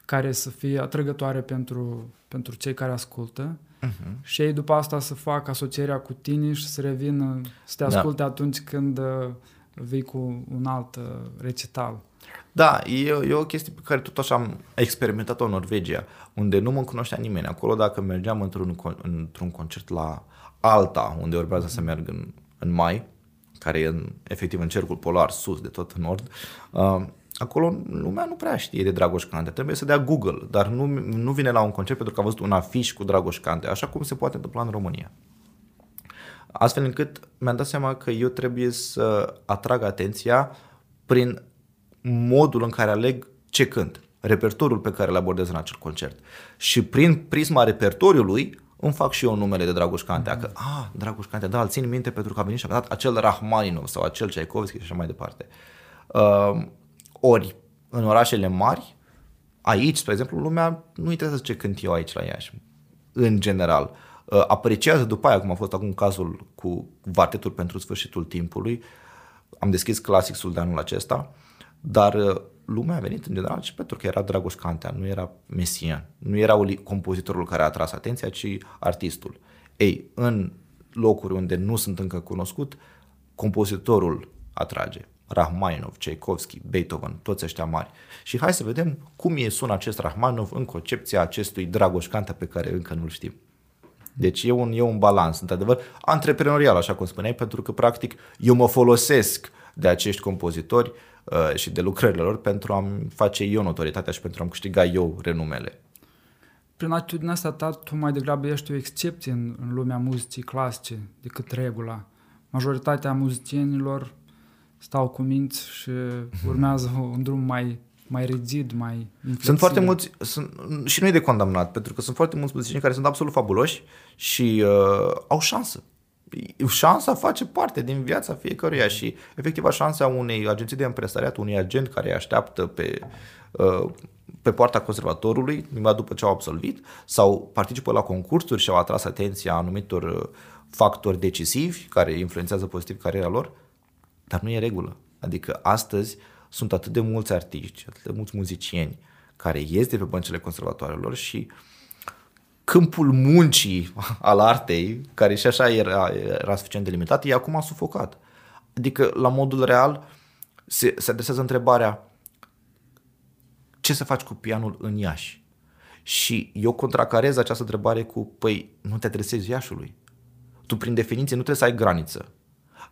care să fie atrăgătoare pentru, pentru cei care ascultă Uh-huh. și ei după asta să facă asocierea cu tine și să revină să te Da. asculte da. atunci când uh, vii cu un alt uh, recital. Da, e, e o chestie pe care tot așa am experimentat-o în Norvegia, unde nu mă cunoștea nimeni. Acolo dacă mergeam într-un, con- într-un concert la Alta, unde urmează să merg în, în mai, care e în, efectiv în cercul polar sus de tot în nord, uh, acolo lumea nu prea știe de Dragoș Cante. Trebuie să dea Google, dar nu, nu vine la un concert pentru că a văzut un afiș cu Dragoș Cante, așa cum se poate întâmpla în România. Astfel încât mi-am dat seama că eu trebuie să atrag atenția prin modul în care aleg ce cânt, repertoriul pe care îl abordez în acel concert. Și prin prisma repertoriului îmi fac și eu numele de Dragoș Cantea, mm-hmm. că, ah, Dragoș Cantea, da, îl țin minte pentru că a venit și a dat acel Rahmaninov sau acel Tchaikovsky și așa mai departe. Uh, ori, în orașele mari, aici, spre exemplu, lumea nu interesează ce cânt eu aici la Iași, în general. Uh, apreciază după aia, cum a fost acum cazul cu Vartetul pentru sfârșitul timpului, am deschis clasicul de anul acesta, dar uh, lumea a venit în general și pentru că era Dragoș Cantea, nu era Mesian, nu era compozitorul care a atras atenția, ci artistul. Ei, în locuri unde nu sunt încă cunoscut, compozitorul atrage. Rahmaninov, Tchaikovsky, Beethoven, toți ăștia mari. Și hai să vedem cum e sună acest Rahmaninov în concepția acestui Dragoș Cantea pe care încă nu-l știm. Deci e un, e un balans, într-adevăr, antreprenorial, așa cum spuneai, pentru că, practic, eu mă folosesc de acești compozitori uh, și de lucrările lor pentru a-mi face eu notorietatea și pentru a-mi câștiga eu renumele. Prin atitudinea asta ta, tu mai degrabă ești o excepție în, în lumea muzicii clasice decât regula. Majoritatea muzicienilor stau cu minți și urmează un drum mai mai rigid, mai inflexibil. Sunt foarte mulți, sunt, și nu e de condamnat, pentru că sunt foarte mulți muzicieni care sunt absolut fabuloși și uh, au șansă. Șansa face parte din viața fiecăruia și efectiv șansa unei agenții de empresariat, unui agent care îi așteaptă pe, uh, pe poarta conservatorului, imediat după ce au absolvit, sau participă la concursuri și au atras atenția anumitor uh, factori decisivi care influențează pozitiv cariera lor, dar nu e regulă. Adică astăzi uh, sunt atât de mulți artiști, atât de mulți muzicieni care ies de pe băncile conservatoarelor și câmpul muncii al artei, care și așa era, era suficient de limitat, e acum sufocat. Adică, la modul real, se, se adresează întrebarea ce să faci cu pianul în Iași? Și eu contracarez această întrebare cu, păi, nu te adresezi Iașului. Tu, prin definiție, nu trebuie să ai graniță.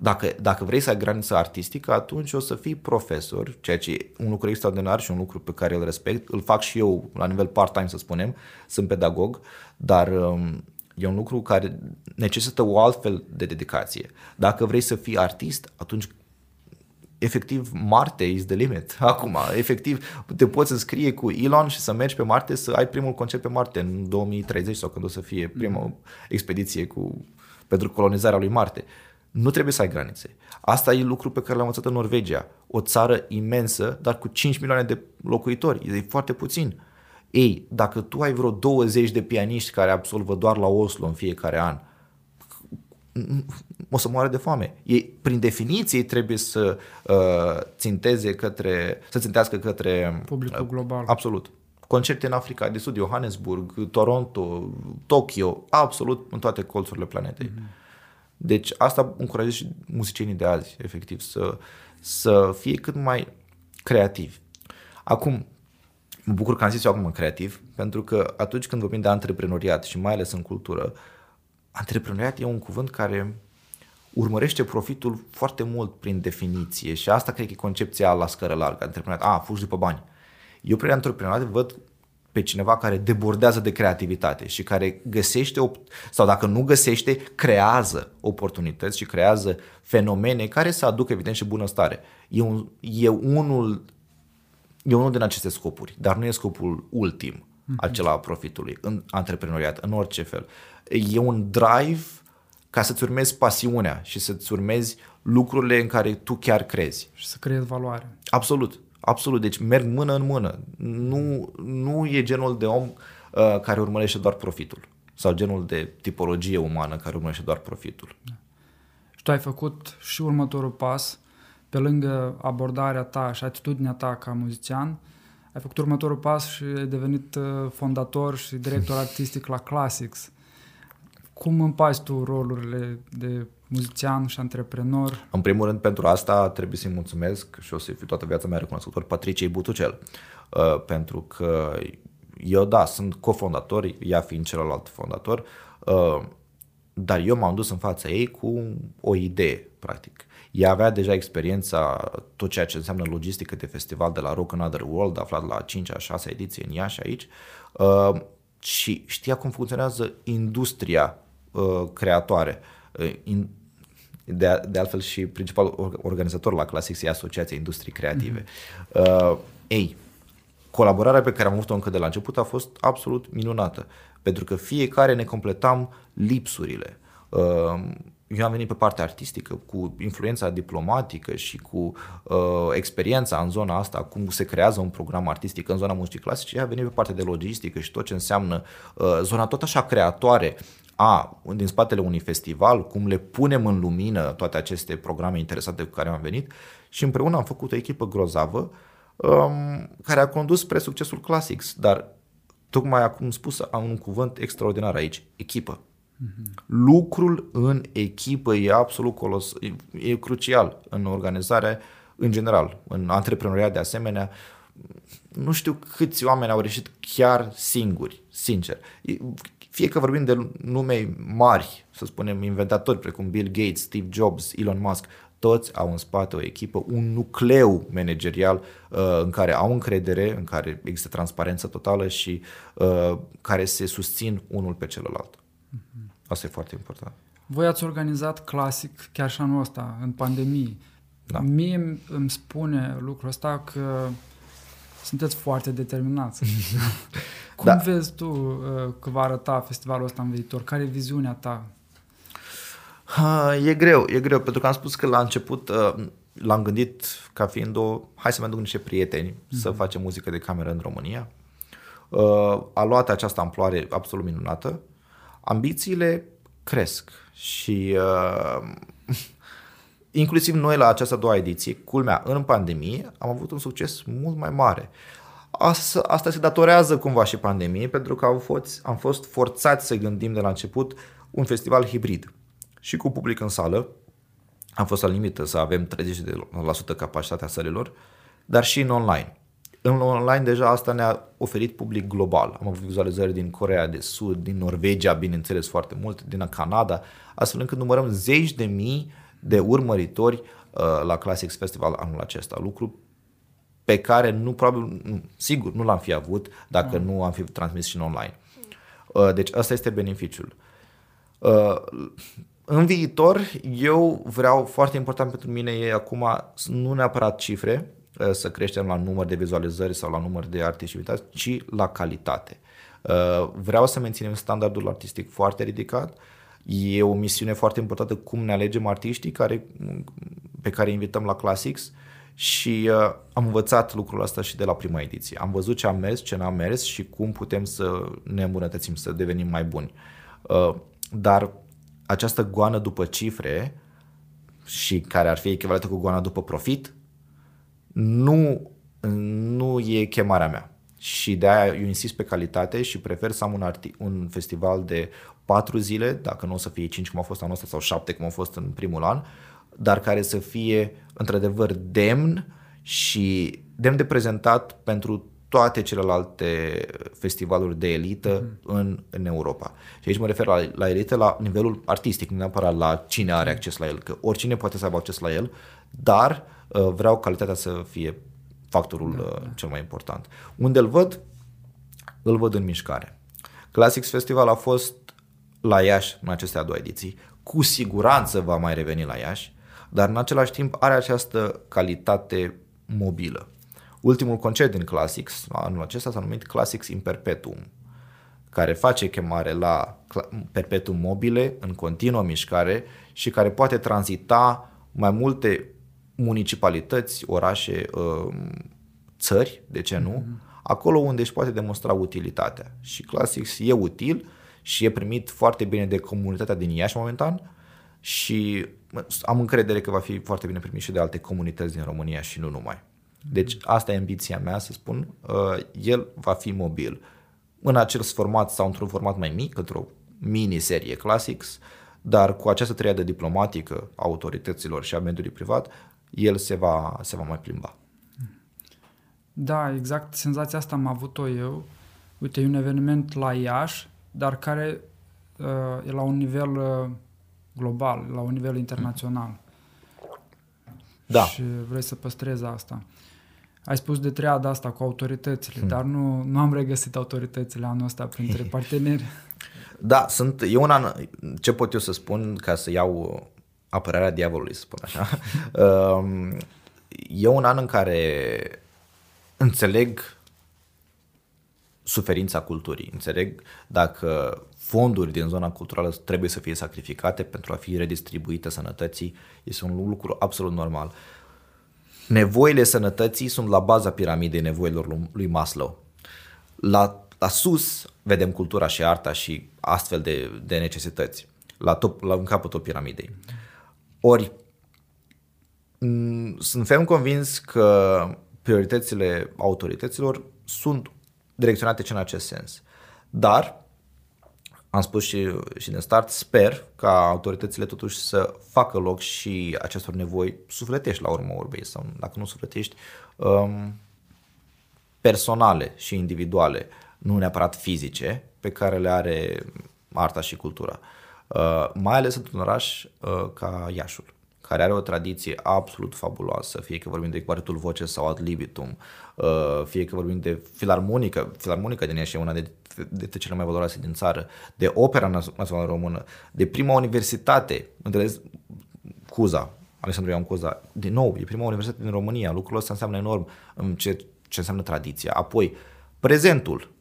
Dacă, dacă vrei să ai graniță artistică, atunci o să fii profesor, ceea ce e un lucru extraordinar și un lucru pe care îl respect. Îl fac și eu la nivel part-time, să spunem, sunt pedagog, dar um, e un lucru care necesită o altfel de dedicație. Dacă vrei să fii artist, atunci efectiv Marte is the limit. Acum, efectiv, te poți înscrie cu Elon și să mergi pe Marte, să ai primul concert pe Marte în 2030 sau când o să fie prima mm. expediție cu, pentru colonizarea lui Marte. Nu trebuie să ai granițe. Asta e lucru pe care l-am învățat în Norvegia. O țară imensă, dar cu 5 milioane de locuitori. E foarte puțin. Ei, dacă tu ai vreo 20 de pianiști care absolvă doar la Oslo în fiecare an, o să moare de foame. Ei, prin definiție, trebuie să uh, ținteze către, să țintească către... Publicul uh, global. Absolut. Concerte în Africa de Sud, Johannesburg, Toronto, Tokyo, absolut în toate colțurile planetei. Mm-hmm. Deci asta încurajez și muzicienii de azi, efectiv, să, să fie cât mai creativi. Acum, mă bucur că am zis eu acum creativ, pentru că atunci când vorbim de antreprenoriat și mai ales în cultură, antreprenoriat e un cuvânt care urmărește profitul foarte mult prin definiție și asta cred că e concepția la scară largă, antreprenoriat, a, fugi după bani. Eu prin antreprenoriat văd pe cineva care debordează de creativitate și care găsește, sau dacă nu găsește, creează oportunități și creează fenomene care să aducă evident și bunăstare. E, un, e, unul, e unul din aceste scopuri, dar nu e scopul ultim, mm-hmm. acela a profitului, în antreprenoriat, în orice fel. E un drive ca să-ți urmezi pasiunea și să-ți urmezi lucrurile în care tu chiar crezi. Și să creezi valoare. Absolut. Absolut, deci merg mână în mână. Nu, nu e genul de om uh, care urmărește doar profitul sau genul de tipologie umană care urmărește doar profitul. Da. Și tu ai făcut și următorul pas, pe lângă abordarea ta și atitudinea ta ca muzician, ai făcut următorul pas și ai devenit uh, fondator și director artistic la Classics. Cum împaci tu rolurile de muzician și antreprenor. În primul rând, pentru asta trebuie să-i mulțumesc și o să fiu toată viața mea recunoscător Patriciei Butucel, uh, pentru că eu, da, sunt cofondator, ea fiind celălalt fondator, uh, dar eu m-am dus în fața ei cu o idee, practic. Ea avea deja experiența, tot ceea ce înseamnă logistică de festival de la Rock Another World, aflat la 5-a, 6 ediție în Iași aici, uh, și știa cum funcționează industria uh, creatoare uh, in, de, de altfel și principal organizator la Classics e Asociația Industrii Creative. Mm-hmm. Uh, ei, colaborarea pe care am avut-o încă de la început a fost absolut minunată, pentru că fiecare ne completam lipsurile. Uh, eu am venit pe partea artistică, cu influența diplomatică și cu uh, experiența în zona asta, cum se creează un program artistic în zona muzicii clasice, ea a venit pe partea de logistică și tot ce înseamnă uh, zona tot așa creatoare a, din spatele unui festival, cum le punem în lumină toate aceste programe interesante cu care am venit și împreună am făcut o echipă grozavă um, care a condus spre succesul Classics, dar tocmai acum spus am un cuvânt extraordinar aici, echipă. Mm-hmm. Lucrul în echipă e absolut colos, e, e crucial în organizare în general, în antreprenoriat de asemenea. Nu știu câți oameni au reușit chiar singuri, sincer. Fie că vorbim de nume mari, să spunem inventatori precum Bill Gates, Steve Jobs, Elon Musk, toți au în spate o echipă, un nucleu managerial uh, în care au încredere, în care există transparență totală și uh, care se susțin unul pe celălalt. Mm-hmm. Asta e foarte important. Voi ați organizat clasic chiar și anul ăsta, în pandemie. Da. Mie îmi spune lucrul ăsta că sunteți foarte determinați. Cum da. vezi tu uh, că va arăta festivalul ăsta în viitor? Care e viziunea ta? e greu, e greu, pentru că am spus că la început uh, l-am gândit ca fiind o, hai să mă duc niște prieteni mm-hmm. să mhm. facem muzică de cameră în România. Uh, a luat această amploare absolut minunată. Ambițiile cresc și uh, inclusiv noi la această a doua ediție, culmea, în pandemie, am avut un succes mult mai mare. Asta, asta se datorează cumva și pandemiei, pentru că am fost, am fost forțați să gândim de la început un festival hibrid și cu public în sală. Am fost la limită să avem 30% capacitatea sălilor, dar și în online. În online deja asta ne-a oferit public global. Am avut vizualizări din Corea de Sud, din Norvegia, bineînțeles foarte mult, din Canada, astfel încât numărăm zeci de mii de urmăritori uh, la Classics Festival anul acesta. Lucru pe care nu probabil, nu, sigur, nu l-am fi avut dacă mm. nu am fi transmis și în online. Uh, deci ăsta este beneficiul. Uh, în viitor, eu vreau, foarte important pentru mine e acum nu neapărat cifre, uh, să creștem la număr de vizualizări sau la număr de artiști ci la calitate. Uh, vreau să menținem standardul artistic foarte ridicat. E o misiune foarte importantă cum ne alegem artiștii care, pe care invităm la Classics și uh, am învățat lucrul ăsta și de la prima ediție. Am văzut ce a mers, ce n-a mers și cum putem să ne îmbunătățim, să devenim mai buni. Uh, dar această goană după cifre și care ar fi echivalentă cu goana după profit, nu, nu e chemarea mea. Și de aia eu insist pe calitate și prefer să am un, arti- un festival de patru zile, dacă nu o să fie cinci cum a fost anul ăsta sau șapte cum a fost în primul an, dar care să fie într-adevăr demn și demn de prezentat pentru toate celelalte festivaluri de elită mm. în, în Europa. Și aici mă refer la, la elită la nivelul artistic, nu neapărat la cine are acces la el, că oricine poate să aibă acces la el, dar uh, vreau calitatea să fie factorul da, uh, da. cel mai important. Unde îl văd? Îl văd în mișcare. Classics Festival a fost la Iași în aceste a doua ediții. Cu siguranță va mai reveni la Iași, dar în același timp are această calitate mobilă. Ultimul concert din Classics, anul acesta s-a numit Classics in Perpetuum, care face chemare la perpetuum mobile în continuă mișcare și care poate tranzita mai multe municipalități, orașe, um, țări, de ce nu, mm-hmm. acolo unde își poate demonstra utilitatea. Și Classics e util și e primit foarte bine de comunitatea din Iași momentan și am încredere că va fi foarte bine primit și de alte comunități din România și nu numai. Deci asta e ambiția mea, să spun. Uh, el va fi mobil. În acel format sau într-un format mai mic, într-o mini-serie Classics, dar cu această triadă diplomatică a autorităților și a mediului privat, el se va, se va mai plimba. Da, exact senzația asta am avut-o eu. Uite, e un eveniment la Iași, dar care uh, e la un nivel uh, global, la un nivel internațional. Da. Și vrei să păstrezi asta. Ai spus de triada asta cu autoritățile, hmm. dar nu, nu am regăsit autoritățile anul ăsta printre parteneri. Da, sunt, e un an, ce pot eu să spun ca să iau apărarea diavolului, să spun așa. Um, e un an în care înțeleg suferința culturii. Înțeleg dacă fonduri din zona culturală trebuie să fie sacrificate pentru a fi redistribuite sănătății, este un lucru absolut normal. Nevoile sănătății sunt la baza piramidei nevoilor lui Maslow. La, la sus vedem cultura și arta și astfel de, de necesități, la, top, la în capătul piramidei. Ori sunt ferm convins că prioritățile autorităților sunt direcționate și în acest sens. Dar, am spus și, și din start, sper ca autoritățile totuși să facă loc și acestor nevoi sufletești la urmă urbei sau, dacă nu sufletești, um, personale și individuale, nu neapărat fizice, pe care le are arta și cultura. Uh, mai ales într-un oraș uh, ca Iașul care are o tradiție absolut fabuloasă, fie că vorbim de quartetul Voce sau Ad Libitum, uh, fie că vorbim de filarmonică, filarmonica din Iași e una de, de, de cele mai valoroase din țară, de opera națională română, de prima universitate, înțeles, Cuza, Alexandru Ioan Cuza, din nou, e prima universitate din România, lucrul ăsta înseamnă enorm în ce, ce înseamnă tradiția. Apoi, prezentul,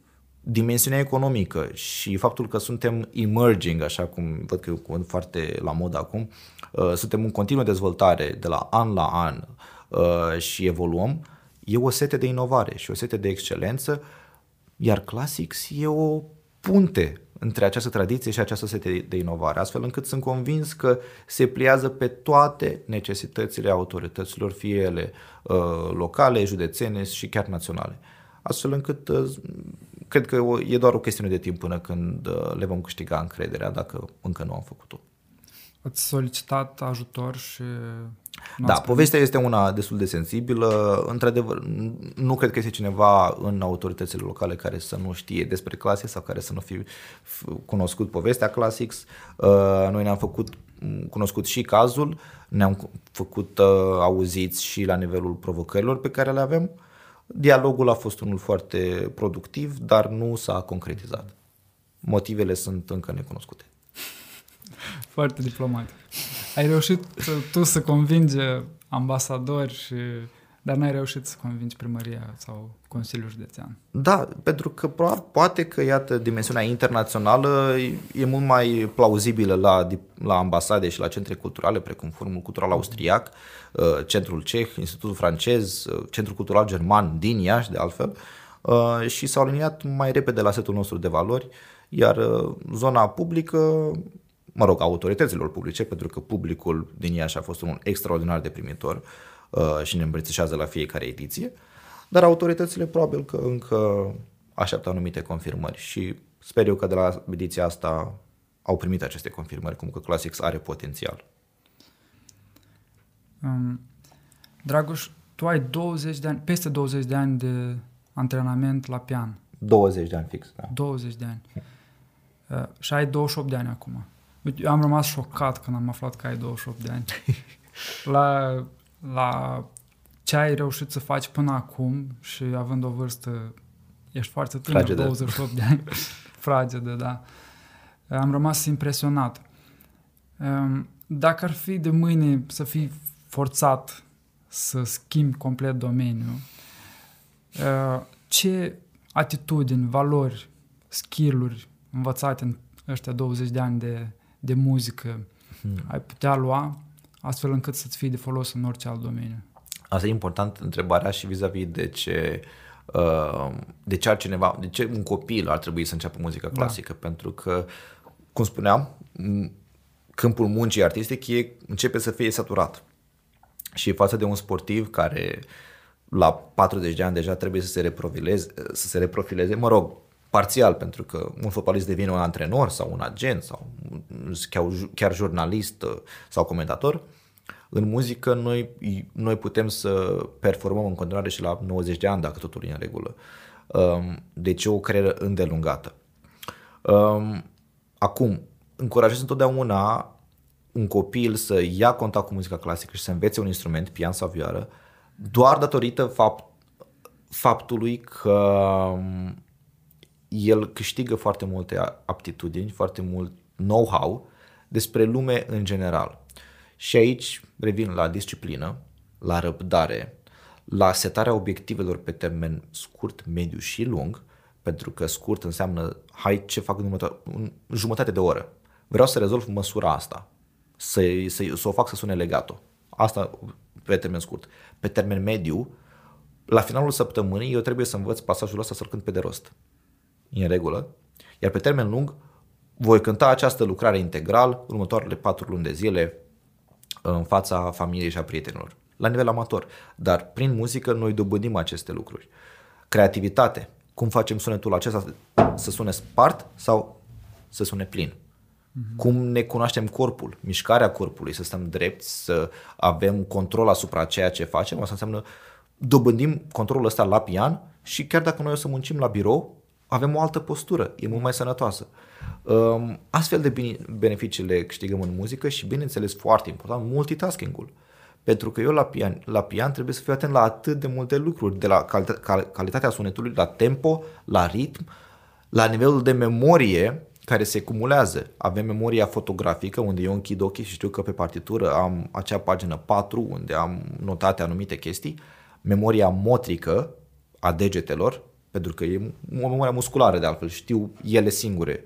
dimensiunea economică și faptul că suntem emerging, așa cum văd că e un cuvânt foarte la mod acum, uh, suntem în continuă dezvoltare de la an la an uh, și evoluăm, e o sete de inovare și o sete de excelență, iar Classics e o punte între această tradiție și această sete de inovare, astfel încât sunt convins că se pliază pe toate necesitățile autorităților, fie ele uh, locale, județene și chiar naționale. Astfel încât uh, cred că e doar o chestiune de timp până când uh, le vom câștiga încrederea, dacă încă nu am făcut-o. Ați solicitat ajutor și... Da, povestea este una destul de sensibilă. Într-adevăr, nu cred că este cineva în autoritățile locale care să nu știe despre clase sau care să nu fi cunoscut povestea Classics. Uh, noi ne-am făcut cunoscut și cazul, ne-am făcut uh, auziți și la nivelul provocărilor pe care le avem. Dialogul a fost unul foarte productiv, dar nu s-a concretizat. Motivele sunt încă necunoscute. Foarte diplomatic. Ai reușit tu să convingi ambasadori și dar n-ai reușit să convingi primăria sau Consiliul Județean. Da, pentru că poate că, iată, dimensiunea internațională e mult mai plauzibilă la, la ambasade și la centre culturale, precum Forumul Cultural Austriac, uh, Centrul Ceh, Institutul Francez, uh, Centrul Cultural German din Iași, de altfel, uh, și s-au aliniat mai repede la setul nostru de valori, iar zona publică mă rog, autorităților publice, pentru că publicul din Iași a fost unul extraordinar de primitor uh, și ne îmbrățișează la fiecare ediție, dar autoritățile probabil că încă așteaptă anumite confirmări și sper eu că de la ediția asta au primit aceste confirmări, cum că Classics are potențial. Um, Dragoș, tu ai 20 de ani, peste 20 de ani de antrenament la pian. 20 de ani fix, da. 20 de ani. Uh, și ai 28 de ani acum. Eu am rămas șocat când am aflat că ai 28 de ani. La, la ce ai reușit să faci până acum și având o vârstă, ești foarte tânăr, fragedă. 28 de ani, fragedă, da. Am rămas impresionat. Ehm, dacă ar fi de mâine să fii forțat să schimbi complet domeniul, ehm, ce atitudini, valori, skill-uri învățate în ăștia 20 de ani de de muzică hmm. ai putea lua astfel încât să-ți fie de folos în orice alt domeniu? Asta e important întrebarea și vis-a-vis de ce uh, de ce cineva, de ce un copil ar trebui să înceapă muzica da. clasică, da. pentru că, cum spuneam, câmpul muncii artistic e, începe să fie saturat. Și față de un sportiv care la 40 de ani deja trebuie să se reprofileze, să se reprofileze, mă rog, parțial, pentru că un fotbalist devine un antrenor sau un agent sau chiar, chiar jurnalist uh, sau comentator, în muzică noi, noi putem să performăm în continuare și la 90 de ani, dacă totul e în regulă. Um, deci e o carieră îndelungată. Um, acum, încurajez întotdeauna un copil să ia contact cu muzica clasică și să învețe un instrument, pian sau vioară, doar datorită fapt, faptului că um, el câștigă foarte multe aptitudini, foarte mult know-how despre lume în general. Și aici revin la disciplină, la răbdare, la setarea obiectivelor pe termen scurt, mediu și lung, pentru că scurt înseamnă hai ce fac în, următoare, în jumătate de oră. Vreau să rezolv măsura asta, să, să, să o fac să sune legato. Asta pe termen scurt. Pe termen mediu, la finalul săptămânii eu trebuie să învăț pasajul ăsta să-l cânt pe de rost. E în regulă. Iar pe termen lung, voi cânta această lucrare integral următoarele patru luni de zile în fața familiei și a prietenilor, la nivel amator. Dar prin muzică noi dobândim aceste lucruri. Creativitate. Cum facem sunetul acesta să sune spart sau să sune plin? Mm-hmm. Cum ne cunoaștem corpul, mișcarea corpului, să stăm drepți, să avem control asupra ceea ce facem, asta înseamnă dobândim controlul ăsta la pian și chiar dacă noi o să muncim la birou, avem o altă postură, e mult mai sănătoasă. Um, astfel de beneficii le câștigăm în muzică și, bineînțeles, foarte important, multitasking-ul. Pentru că eu la pian, la pian trebuie să fiu atent la atât de multe lucruri, de la calitatea sunetului, la tempo, la ritm, la nivelul de memorie care se cumulează. Avem memoria fotografică, unde eu închid ochii și știu că pe partitură am acea pagină 4, unde am notate anumite chestii. Memoria motrică a degetelor, pentru că e o memorie musculară de altfel, știu ele singure.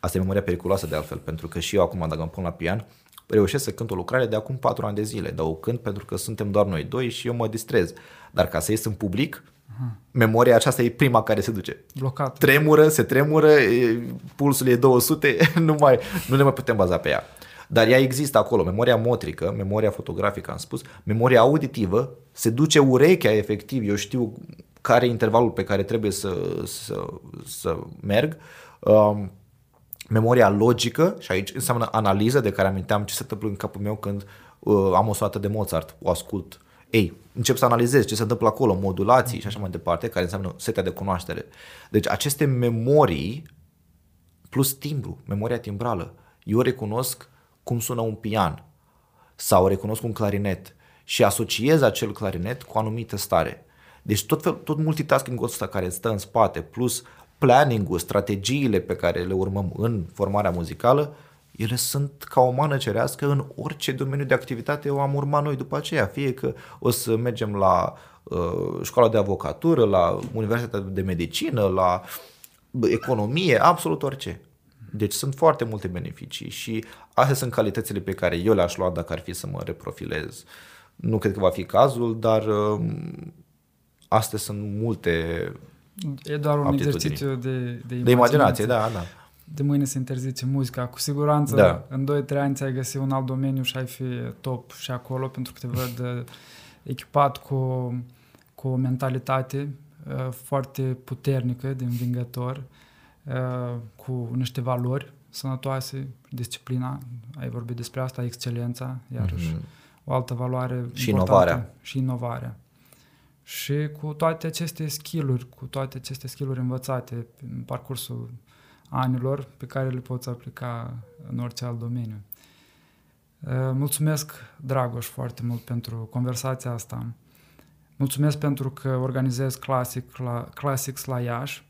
Asta e memoria periculoasă de altfel, pentru că și eu acum dacă îmi pun la pian, reușesc să cânt o lucrare de acum 4 ani de zile, dar o cânt pentru că suntem doar noi doi și eu mă distrez. Dar ca să ies în public, Aha. memoria aceasta e prima care se duce. Blocat. Tremură, se tremură, pulsul e 200, nu, mai, nu ne mai putem baza pe ea. Dar ea există acolo, memoria motrică, memoria fotografică, am spus, memoria auditivă, se duce urechea efectiv, eu știu care e intervalul pe care trebuie să, să, să merg. Um, memoria logică, și aici înseamnă analiză de care aminteam ce se întâmplă în capul meu când uh, am o soată de Mozart, o ascult. Ei, încep să analizez ce se întâmplă acolo, modulații și așa mai departe, care înseamnă setea de cunoaștere. Deci aceste memorii plus timbru, memoria timbrală. Eu recunosc cum sună un pian sau recunosc un clarinet și asociez acel clarinet cu o anumită stare. Deci tot, fel, tot multitasking-ul ăsta care stă în spate, plus planning-ul, strategiile pe care le urmăm în formarea muzicală, ele sunt ca o mană cerească în orice domeniu de activitate o am urmat noi după aceea. Fie că o să mergem la uh, școala de avocatură, la Universitatea de Medicină, la economie, absolut orice. Deci sunt foarte multe beneficii și astea sunt calitățile pe care eu le-aș lua dacă ar fi să mă reprofilez. Nu cred că va fi cazul, dar uh, astea sunt multe E doar un exercițiu de, de imaginație. De imaginație, da, da. De mâine se interzice muzica. Cu siguranță da. în 2-3 ani ți-ai găsi un alt domeniu și ai fi top și acolo pentru că te văd uh, echipat cu, cu o mentalitate uh, foarte puternică, de învingător, uh, cu niște valori sănătoase, disciplina, ai vorbit despre asta, excelența, iarăși mm-hmm. o altă valoare și inovarea. Și inovarea. Și cu toate aceste skill-uri, cu toate aceste skill-uri învățate în parcursul anilor pe care le poți aplica în orice alt domeniu. Uh, mulțumesc, Dragoș, foarte mult pentru conversația asta. Mulțumesc pentru că organizez classic la, Classics la Iași.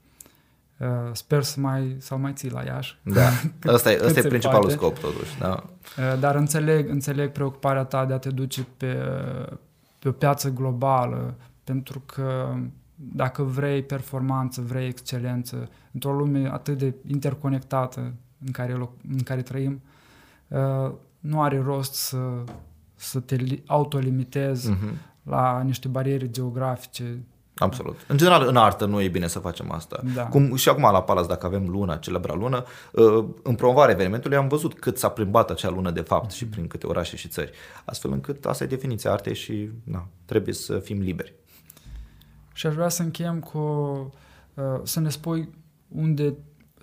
Uh, sper să mai, să mai ții la Iași. Da, ăsta e, ăsta e principalul poate. scop totuși. Da. Uh, dar înțeleg, înțeleg preocuparea ta de a te duce pe, pe o piață globală, pentru că dacă vrei performanță, vrei excelență, într-o lume atât de interconectată în care, în care trăim, uh, nu are rost să, să te autolimitezi uh-huh. la niște bariere geografice. Absolut. În general, în artă nu e bine să facem asta. Da. Cum și acum la Palas, dacă avem luna, celebra lună, uh, în promovarea evenimentului am văzut cât s-a plimbat acea lună de fapt uh-huh. și prin câte orașe și țări. Astfel încât asta e definiția artei și na, trebuie să fim liberi. Și aș vrea să încheiem cu uh, să ne spui unde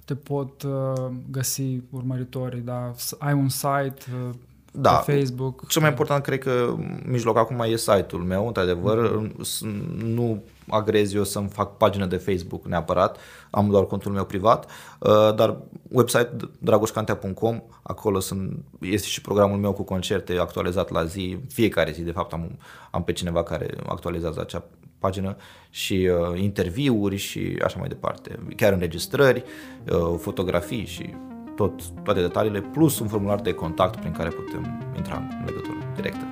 te pot uh, găsi urmăritorii, da? Ai un site uh, da. pe Facebook? Cel mai important cred că mijloc acum e site-ul meu, într-adevăr. Mm-hmm. Nu agrez eu să-mi fac pagină de Facebook neapărat, am doar contul meu privat, uh, dar website dragoșcantea.com, acolo sunt, este și programul meu cu concerte actualizat la zi, fiecare zi de fapt am, am pe cineva care actualizează acea pagină și uh, interviuri și așa mai departe. Chiar înregistrări, uh, fotografii și tot, toate detaliile, plus un formular de contact prin care putem intra în legătură directă.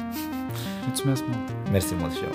Mulțumesc mult! Mersi mult și eu!